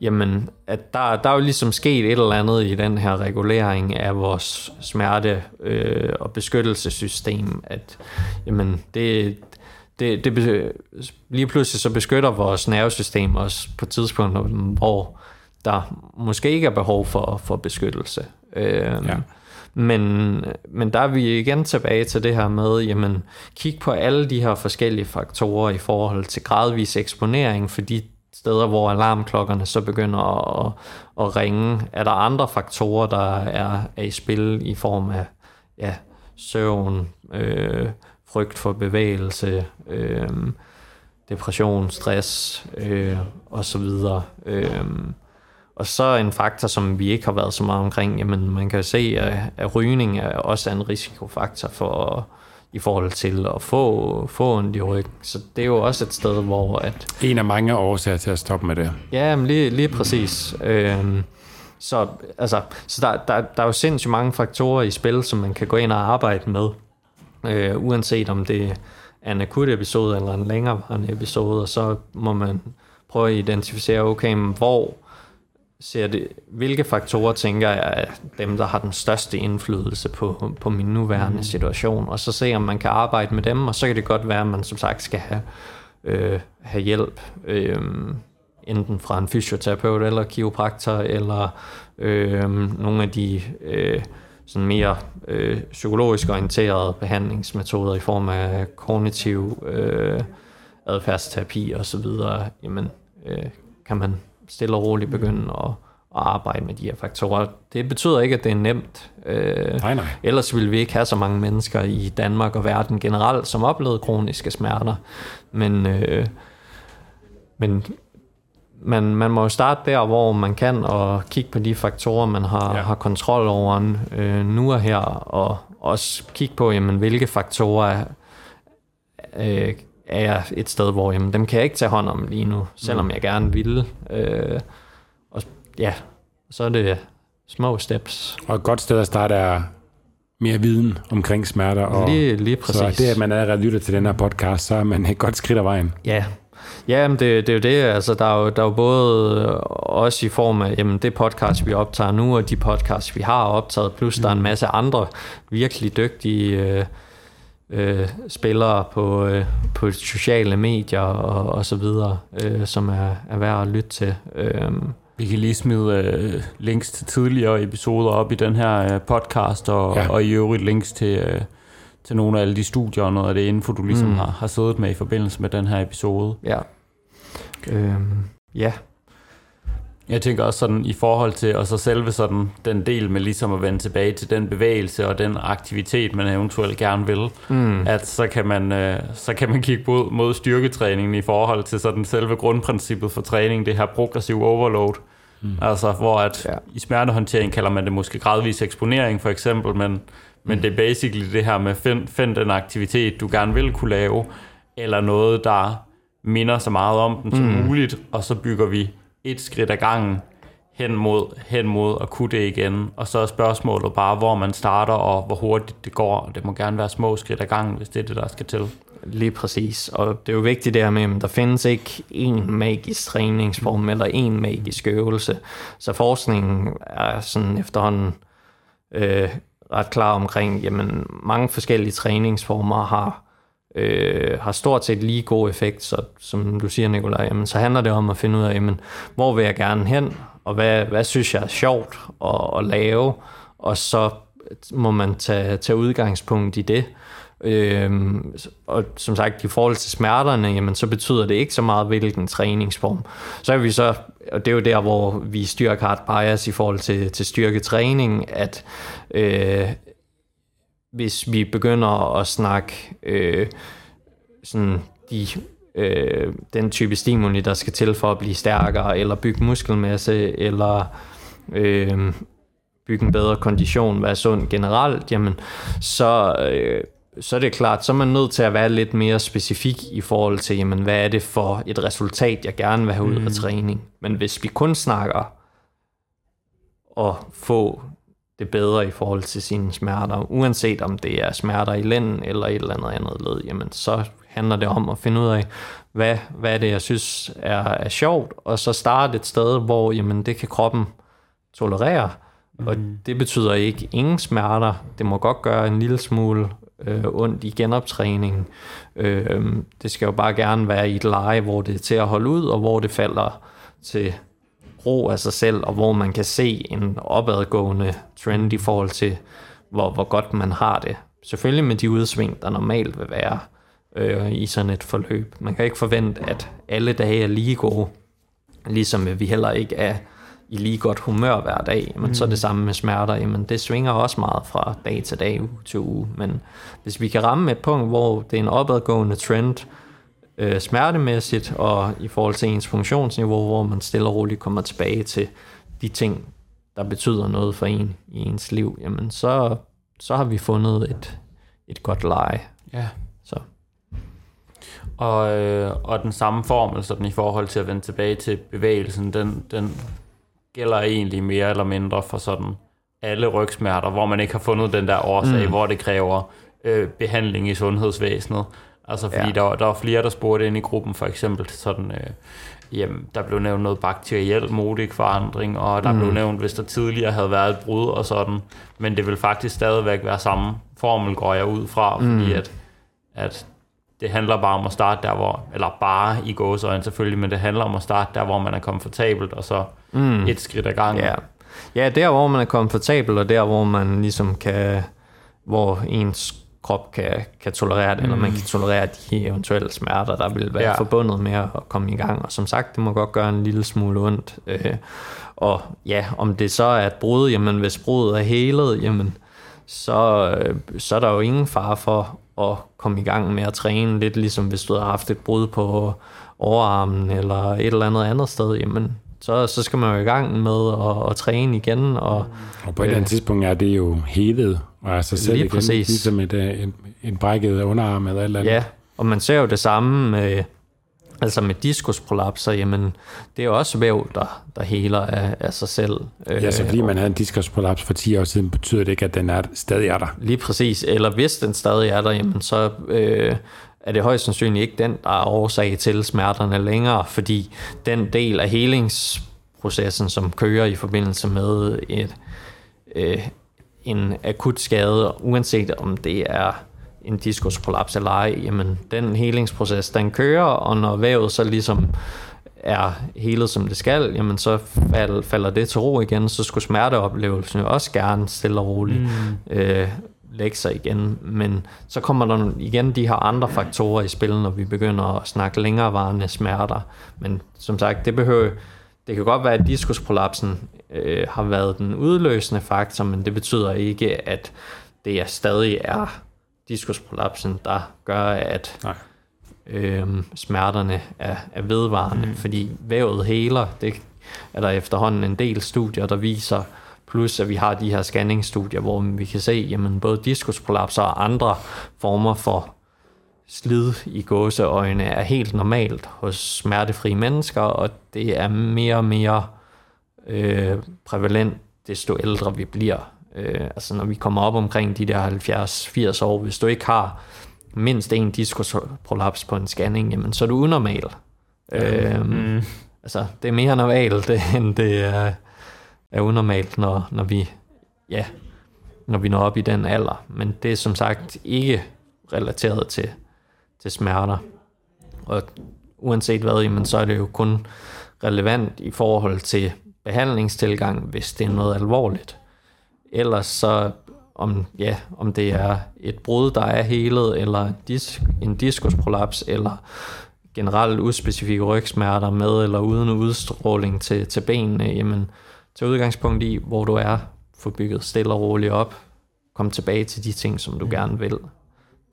jamen, at der, der er jo ligesom sket et eller andet i den her regulering af vores smerte- øh, og beskyttelsessystem, at jamen, det, det, det, lige pludselig så beskytter vores nervesystem os på tidspunkt, hvor der måske ikke er behov for, for beskyttelse. Øh, ja. Men, men der er vi igen tilbage til det her med, jamen, kig på alle de her forskellige faktorer i forhold til gradvis eksponering, fordi steder, hvor alarmklokkerne så begynder at, at, ringe. Er der andre faktorer, der er, er i spil i form af ja, søvn, øh, frygt for bevægelse, øh, depression, stress øh, osv. Øh, og så en faktor, som vi ikke har været så meget omkring, jamen man kan se, at, at rygning er også en risikofaktor for i forhold til at få, få ondt i ryg. Så det er jo også et sted, hvor... At, en af mange årsager til at stoppe med det. Ja, men lige, lige præcis. Øhm, så altså, så der, der, der er jo sindssygt mange faktorer i spil, som man kan gå ind og arbejde med. Øh, uanset om det er en akut episode eller en længerevarende episode, og så må man prøve at identificere, okay, hvor ser det, hvilke faktorer tænker jeg er dem, der har den største indflydelse på, på min nuværende mm. situation, og så se, om man kan arbejde med dem, og så kan det godt være, at man som sagt skal have, øh, have hjælp, øh, enten fra en fysioterapeut eller kiropraktor, eller øh, nogle af de øh, sådan mere øh, psykologisk orienterede behandlingsmetoder i form af kognitiv øh, adfærdsterapi osv., jamen øh, kan man stille og roligt begynde at, at arbejde med de her faktorer. Det betyder ikke, at det er nemt. Øh, nej, nej. Ellers ville vi ikke have så mange mennesker i Danmark og verden generelt, som oplevede kroniske smerter. Men, øh, men man, man må jo starte der, hvor man kan, og kigge på de faktorer, man har, ja. har kontrol over øh, nu og her, og også kigge på, jamen, hvilke faktorer øh, er jeg et sted, hvor jamen, dem kan jeg ikke tage hånd om lige nu, selvom mm. jeg gerne ville. Øh, og ja, så er det små steps. Og et godt sted at starte er mere viden omkring smerter. Og, lige, lige præcis. Så det, at man allerede lytter til den her podcast, så er man et godt skridt af vejen. Ja, Ja, men det, det er jo det. Altså, der, er jo, der er jo både også i form af jamen, det podcast, vi optager nu, og de podcasts, vi har optaget, plus mm. der er en mm. masse andre virkelig dygtige øh, øh, spillere på, øh, på sociale medier og, og så videre, øh, som er, er værd at lytte til. Øh, vi kan lige smide øh, links til tidligere episoder op i den her øh, podcast, og, ja. og i øvrigt links til, øh, til nogle af alle de studier og noget af det info, du ligesom mm. har, har siddet med i forbindelse med den her episode. Ja. Øh, ja, jeg tænker også sådan i forhold til, og så selve sådan den del med ligesom at vende tilbage til den bevægelse og den aktivitet, man eventuelt gerne vil, mm. at så kan, man, øh, så kan man kigge mod, mod styrketræningen i forhold til sådan selve grundprincippet for træning, det her progressiv overload. Mm. Altså hvor at ja. i smertehåndtering kalder man det måske gradvis eksponering for eksempel, men, men mm. det er basically det her med find, find den aktivitet, du gerne vil kunne lave, eller noget, der minder så meget om den som mm. muligt, og så bygger vi et skridt ad gangen hen mod, hen mod at kunne det igen. Og så er spørgsmålet bare, hvor man starter, og hvor hurtigt det går. Og det må gerne være små skridt ad gangen, hvis det er det, der skal til. Lige præcis. Og det er jo vigtigt der med, at der findes ikke en magisk træningsform eller en magisk øvelse. Så forskningen er sådan efterhånden øh, ret klar omkring, jamen mange forskellige træningsformer har øh, har stort set lige god effekt, så som du siger, Nikolaj, jamen, så handler det om at finde ud af, jamen, hvor vil jeg gerne hen, og hvad, hvad synes jeg er sjovt at, at lave, og så må man tage, tage udgangspunkt i det. Øhm, og som sagt, i forhold til smerterne, jamen, så betyder det ikke så meget, hvilken træningsform. Så er vi så, og det er jo der, hvor vi styrker hard bias i forhold til, til styrketræning, at øh, hvis vi begynder at snakke øh, sådan de, øh, den type stimuli, der skal til for at blive stærkere, eller bygge muskelmasse, eller øh, bygge en bedre kondition, være sund generelt, jamen, så, øh, så er det klart, så er man nødt til at være lidt mere specifik i forhold til, jamen, hvad er det for et resultat, jeg gerne vil have ud af mm. træning. Men hvis vi kun snakker at få det bedre i forhold til sine smerter, uanset om det er smerter i lænden eller et eller andet andet led, jamen så handler det om at finde ud af, hvad, hvad det, jeg synes er, er sjovt, og så starte et sted, hvor jamen, det kan kroppen tolerere, mm. og det betyder ikke ingen smerter, det må godt gøre en lille smule øh, ondt i genoptræningen. Øh, det skal jo bare gerne være i et leje, hvor det er til at holde ud, og hvor det falder til ro af sig selv, og hvor man kan se en opadgående trend i forhold til, hvor, hvor godt man har det. Selvfølgelig med de udsving, der normalt vil være øh, i sådan et forløb. Man kan ikke forvente, at alle dage er lige gode. ligesom vi heller ikke er i lige godt humør hver dag, men mm. så er det samme med smerter, jamen det svinger også meget fra dag til dag, uge til uge, men hvis vi kan ramme et punkt, hvor det er en opadgående trend, øh, smertemæssigt, og i forhold til ens funktionsniveau, hvor man stille og roligt kommer tilbage til de ting, der betyder noget for en i ens liv, jamen så, så har vi fundet et, et godt leje. Ja. Så. Og, øh, og den samme formel, sådan i forhold til at vende tilbage til bevægelsen, den, den gælder egentlig mere eller mindre for sådan alle rygsmerter, hvor man ikke har fundet den der årsag, mm. hvor det kræver øh, behandling i sundhedsvæsenet. Altså fordi ja. der, der var flere, der spurgte ind i gruppen, for eksempel sådan, øh, jamen, der blev nævnt noget bakteriel modig forandring, og der mm. blev nævnt, hvis der tidligere havde været et brud og sådan, men det vil faktisk stadigvæk være samme formel, går jeg ud fra, fordi mm. at, at det handler bare om at starte der, hvor, eller bare i gåsøjne selvfølgelig, men det handler om at starte der, hvor man er komfortabelt, og så mm. et skridt ad gangen. Ja. ja, der hvor man er komfortabel, og der hvor man ligesom kan, hvor ens krop kan, kan tolerere det, mm. eller man kan tolerere de eventuelle smerter, der vil være ja. forbundet med at komme i gang. Og som sagt, det må godt gøre en lille smule ondt. Øh, og ja, om det så er et brud, jamen hvis brudet er helet, jamen så, øh, så er der jo ingen fare for at komme i gang med at træne, lidt ligesom hvis du har haft et brud på overarmen eller et eller andet andet sted, jamen så, så skal man jo i gang med at, at træne igen. Og, og på et øh, andet tidspunkt er det jo helet, og er sig selv lige igen, præcis. ligesom et, øh, en, en brækket underarm eller eller andet. Ja, og man ser jo det samme med, altså med diskusprolapser, jamen det er jo også væv, der, der heler af, af sig selv. Ja, så fordi man havde en diskusprolaps for 10 år siden, betyder det ikke, at den er, stadig er der. Lige præcis, eller hvis den stadig er der, jamen så øh, er det højst sandsynligt ikke den, der er årsag til smerterne længere, fordi den del af helingsprocessen, som kører i forbindelse med et, øh, en akut skade, uanset om det er en diskusprolaps eller ej, jamen den helingsproces, den kører, og når vævet så ligesom er helet som det skal, jamen så fald, falder det til ro igen, så skulle smerteoplevelsen jo også gerne stille og roligt mm. øh, lægge sig igen. Men så kommer der igen de her andre faktorer i spil, når vi begynder at snakke længerevarende smerter. Men som sagt, det behøver det kan godt være, at diskusprolapsen øh, har været den udløsende faktor, men det betyder ikke, at det er stadig er diskusprolapsen, der gør, at Nej. Øh, smerterne er, er vedvarende, mm. fordi vævet heler. Det er der efterhånden en del studier, der viser, plus at vi har de her scanningsstudier, hvor vi kan se, jamen både diskusprolapser og andre former for slid i gåseøjne er helt normalt hos smertefrie mennesker, og det er mere og mere øh, prævalent, desto ældre vi bliver. Øh, altså når vi kommer op omkring de der 70-80 år, hvis du ikke har mindst en diskusprolaps på en scanning, jamen så er du unormal. Øh, mm. Altså det er mere normalt, <laughs> end det er, er unormalt, når, når vi ja, når vi når op i den alder. Men det er som sagt ikke relateret til, til smerter. Og uanset hvad, jamen, så er det jo kun relevant i forhold til behandlingstilgang, hvis det er noget alvorligt. Ellers så, om, ja, om det er et brud, der er helet, eller disk, en diskusprolaps, eller generelt uspecifikke rygsmerter med eller uden udstråling til, til benene, jamen, tag udgangspunkt i, hvor du er, få bygget stille og roligt op, kom tilbage til de ting, som du mm. gerne vil.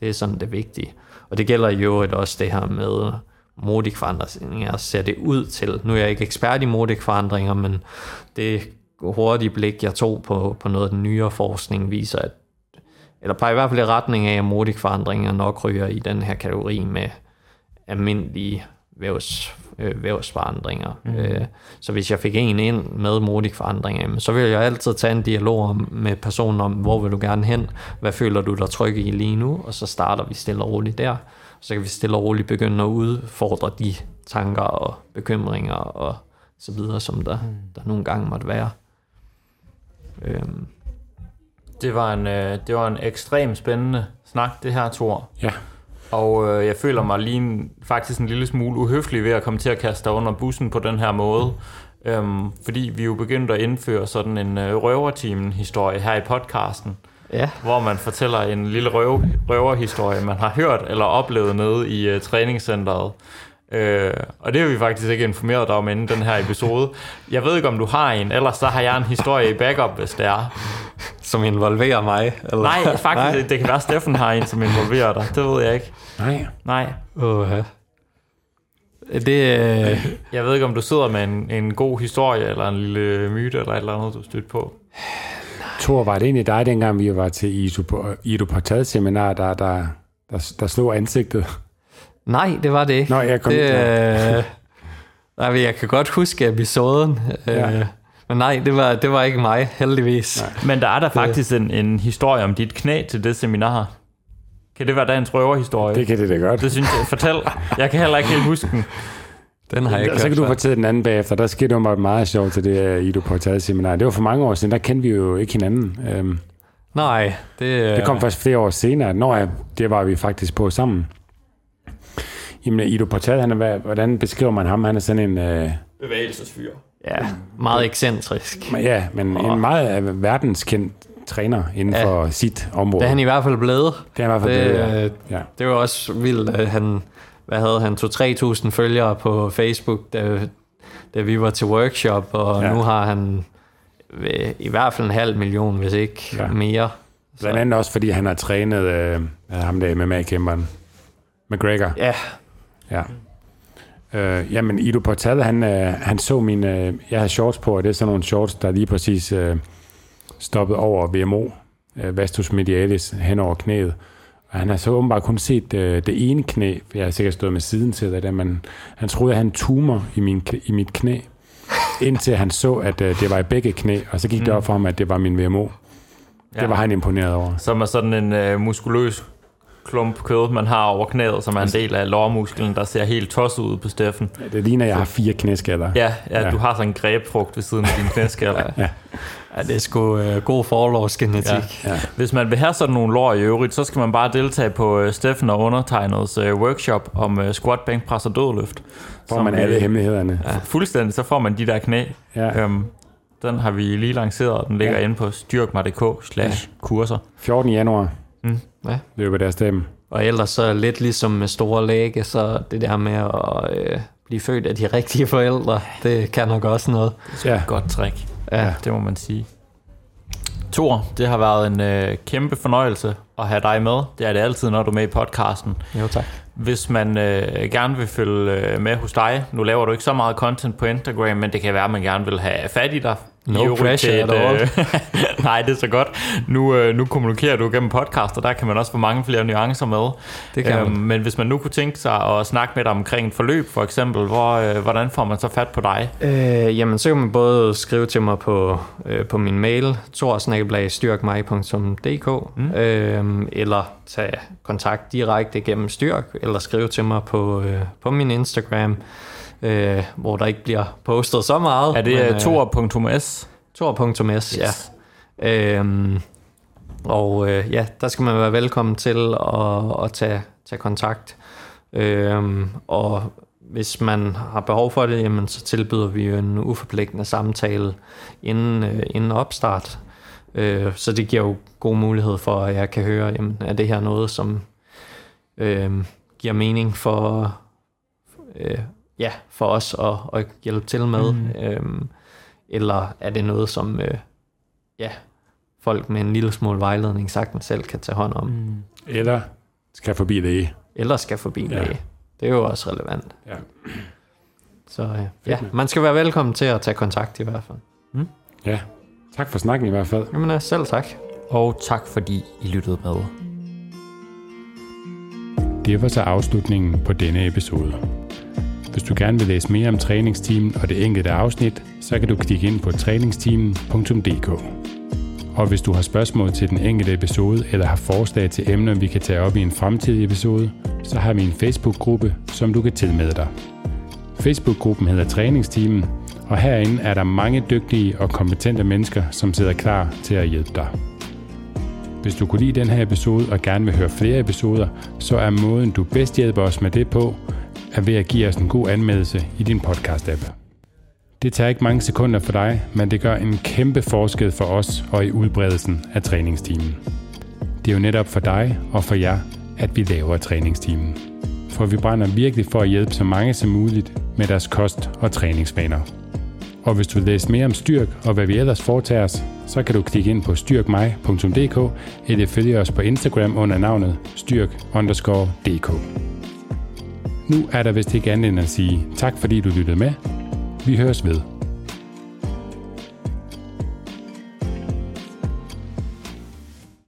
Det er sådan det vigtige. Og det gælder jo også det her med modikforandringer, ser det ud til. Nu er jeg ikke ekspert i modikforandringer, men det hurtige blik, jeg tog på, på noget af den nyere forskning, viser, at eller peger i hvert fald i retning af, at modikforandringer nok ryger i den her kategori med almindelige vævs, øh, vævsforandringer. Mm. Øh, så hvis jeg fik en ind med modikforandringer, så vil jeg altid tage en dialog om, med personen om, hvor vil du gerne hen, hvad føler du dig tryg i lige nu, og så starter vi stille og roligt der. Så kan vi stille og roligt begynde at udfordre de tanker og bekymringer og så videre, som der, mm. der nogle gange måtte være. Øhm. Det var en, øh, det var en ekstremt spændende snak, det her, Thor. Ja. Og øh, jeg føler mig lige faktisk en lille smule uhøflig ved at komme til at kaste dig under bussen på den her måde. Øhm, fordi vi jo begyndte at indføre sådan en øh, røverteam-historie her i podcasten. Ja. Hvor man fortæller en lille røv, røverhistorie, man har hørt eller oplevet nede i øh, træningscenteret. Øh, og det har vi faktisk ikke informeret dig om inden den her episode. Jeg ved ikke, om du har en, ellers så har jeg en historie i backup, hvis det er. Som involverer mig? Eller? Nej, faktisk, Nej. det kan være, Steffen har en, som involverer dig. Det ved jeg ikke. Nej. Nej. Uh, det, øh... Jeg ved ikke, om du sidder med en, en god historie, eller en lille myte, eller et eller andet, du stødt på. Thor, var det egentlig dig, dengang vi var til Ido Portal-seminar, der, der, der, der slog ansigtet? Nej, det var det ikke. Nå, jeg kom det, øh, <laughs> nej, jeg kan godt huske episoden. Ja. Øh, men nej, det var, det var ikke mig, heldigvis. Nej. Men der er der faktisk en, en historie om dit knæ til det seminar. Kan det være dagens røverhistorie? Det kan det da godt. Det synes jeg. Fortæl. Jeg kan heller ikke helt huske den. Den har jeg ikke Så kan du fortælle den anden bagefter. Der skete jo meget sjovt til det uh, Ido Portal seminar. Det var for mange år siden, der kendte vi jo ikke hinanden. Um, Nej, det... Det kom først flere år senere. Når jeg, det var vi faktisk på sammen. Jamen, Ido Portal, han er, hvordan beskriver man ham? Han er sådan en... Uh, Bevægelsesfyr. Ja, meget ekscentrisk. Ja, men og... en meget verdenskendt træner inden ja. for sit område. Det er han i hvert fald blevet. Det er i hvert fald det, blevet, ja. ja. Det var også vildt, at han, hvad havde han, 2-3.000 følgere på Facebook, da, da vi var til workshop, og ja. nu har han i hvert fald en halv million, hvis ikke ja. mere. Blandt andet også, fordi han har trænet øh, ham der MMA-kæmperen, McGregor. Ja. Ja. Øh, jamen, Ido Portal, han, øh, han så min... Øh, jeg har shorts på, og det er sådan nogle shorts, der lige præcis øh, stoppet over VMO, øh, vastus medialis, hen over knæet. Og han har så åbenbart kun set øh, det ene knæ, for jeg har sikkert stået med siden til det, men han troede, at han tumor i, min, i mit knæ, indtil han så, at øh, det var i begge knæ, og så gik mm. det op for ham, at det var min VMO. Ja. Det var han imponeret over. Som er sådan en øh, muskuløs klump kød, man har over knæet, som er en del af lårmusklen, der ser helt tosset ud på Steffen. Ja, det ligner, at jeg har fire knæskaller. Ja, ja, ja. du har sådan en grebfrugt ved siden af din knæskaller. <laughs> ja. Ja, det er sgu uh, god forlovsgenetik. Ja. Ja. Hvis man vil have sådan nogle lår i øvrigt, så skal man bare deltage på uh, Steffen og undertegnets uh, workshop om uh, squat, bænk, pres og dødløft. Får man alle hemmelighederne. Ja, fuldstændig, så får man de der knæ. Ja. Um, den har vi lige lanceret, og den ligger ja. inde på styrkmig.dk slash kurser. 14. januar. Mm. Ja. Løber deres stemme. Og ellers så lidt ligesom med store læge, så det der med at øh, blive født af de rigtige forældre, det kan nok også noget. Det er ja. et godt trick. Ja. Det må man sige. Thor, det har været en øh, kæmpe fornøjelse at have dig med. Det er det altid, når du er med i podcasten. Jo, tak. Hvis man øh, gerne vil følge øh, med hos dig, nu laver du ikke så meget content på Instagram, men det kan være, at man gerne vil have fat i dig. No pressure at all. Nej, det er så godt. Nu, øh, nu kommunikerer du gennem podcast, og der kan man også få mange flere nuancer med. Det kan øhm, Men hvis man nu kunne tænke sig at snakke med dig omkring et forløb, for eksempel, hvor, øh, hvordan får man så fat på dig? Øh, jamen, så kan man både skrive til mig på, øh, på min mail, torsnakkeblagstyrkmig.dk, mm. øh, eller tage kontakt direkte gennem Styrk, eller skrive til mig på, øh, på min Instagram, øh, hvor der ikke bliver postet så meget. Er det øh, tor.s? Tor.s, yes. ja. Øhm, og øh, ja, der skal man være velkommen til at, at tage, tage kontakt. Øhm, og hvis man har behov for det, jamen, så tilbyder vi jo en uforpligtende samtale inden, øh, inden opstart. Øh, så det giver jo god mulighed for, at jeg kan høre, jamen, er det her noget, som øh, giver mening for, øh, ja, for os at, at hjælpe til med? Mm. Øh, eller er det noget, som øh, ja, folk med en lille smule vejledning sagtens selv kan tage hånd om? Mm. Eller skal forbi læge. Eller skal forbi ja. læge. Det er jo også relevant. Ja. Så øh, ja, man skal være velkommen til at tage kontakt i hvert fald. Mm. Ja, tak for snakken i hvert fald. Jamen selv tak. Og tak fordi I lyttede med. Det var så afslutningen på denne episode. Hvis du gerne vil læse mere om træningsteamen og det enkelte afsnit, så kan du klikke ind på træningsteamen.dk. Og hvis du har spørgsmål til den enkelte episode eller har forslag til emner, vi kan tage op i en fremtidig episode, så har vi en Facebook-gruppe, som du kan tilmelde dig. Facebook-gruppen hedder Træningsteamen, og herinde er der mange dygtige og kompetente mennesker, som sidder klar til at hjælpe dig. Hvis du kunne lide den her episode og gerne vil høre flere episoder, så er måden du bedst hjælper os med det på, er ved at give os en god anmeldelse i din podcast-app. Det tager ikke mange sekunder for dig, men det gør en kæmpe forskel for os og i udbredelsen af træningstimen. Det er jo netop for dig og for jer, at vi laver træningstimen. for vi brænder virkelig for at hjælpe så mange som muligt med deres kost- og træningsvaner. Og hvis du vil læse mere om Styrk og hvad vi ellers foretager os, så kan du klikke ind på styrkmej.dk eller følge os på Instagram under navnet styrk_dk. Nu er der vist ikke andet end at sige tak fordi du lyttede med. Vi høres ved.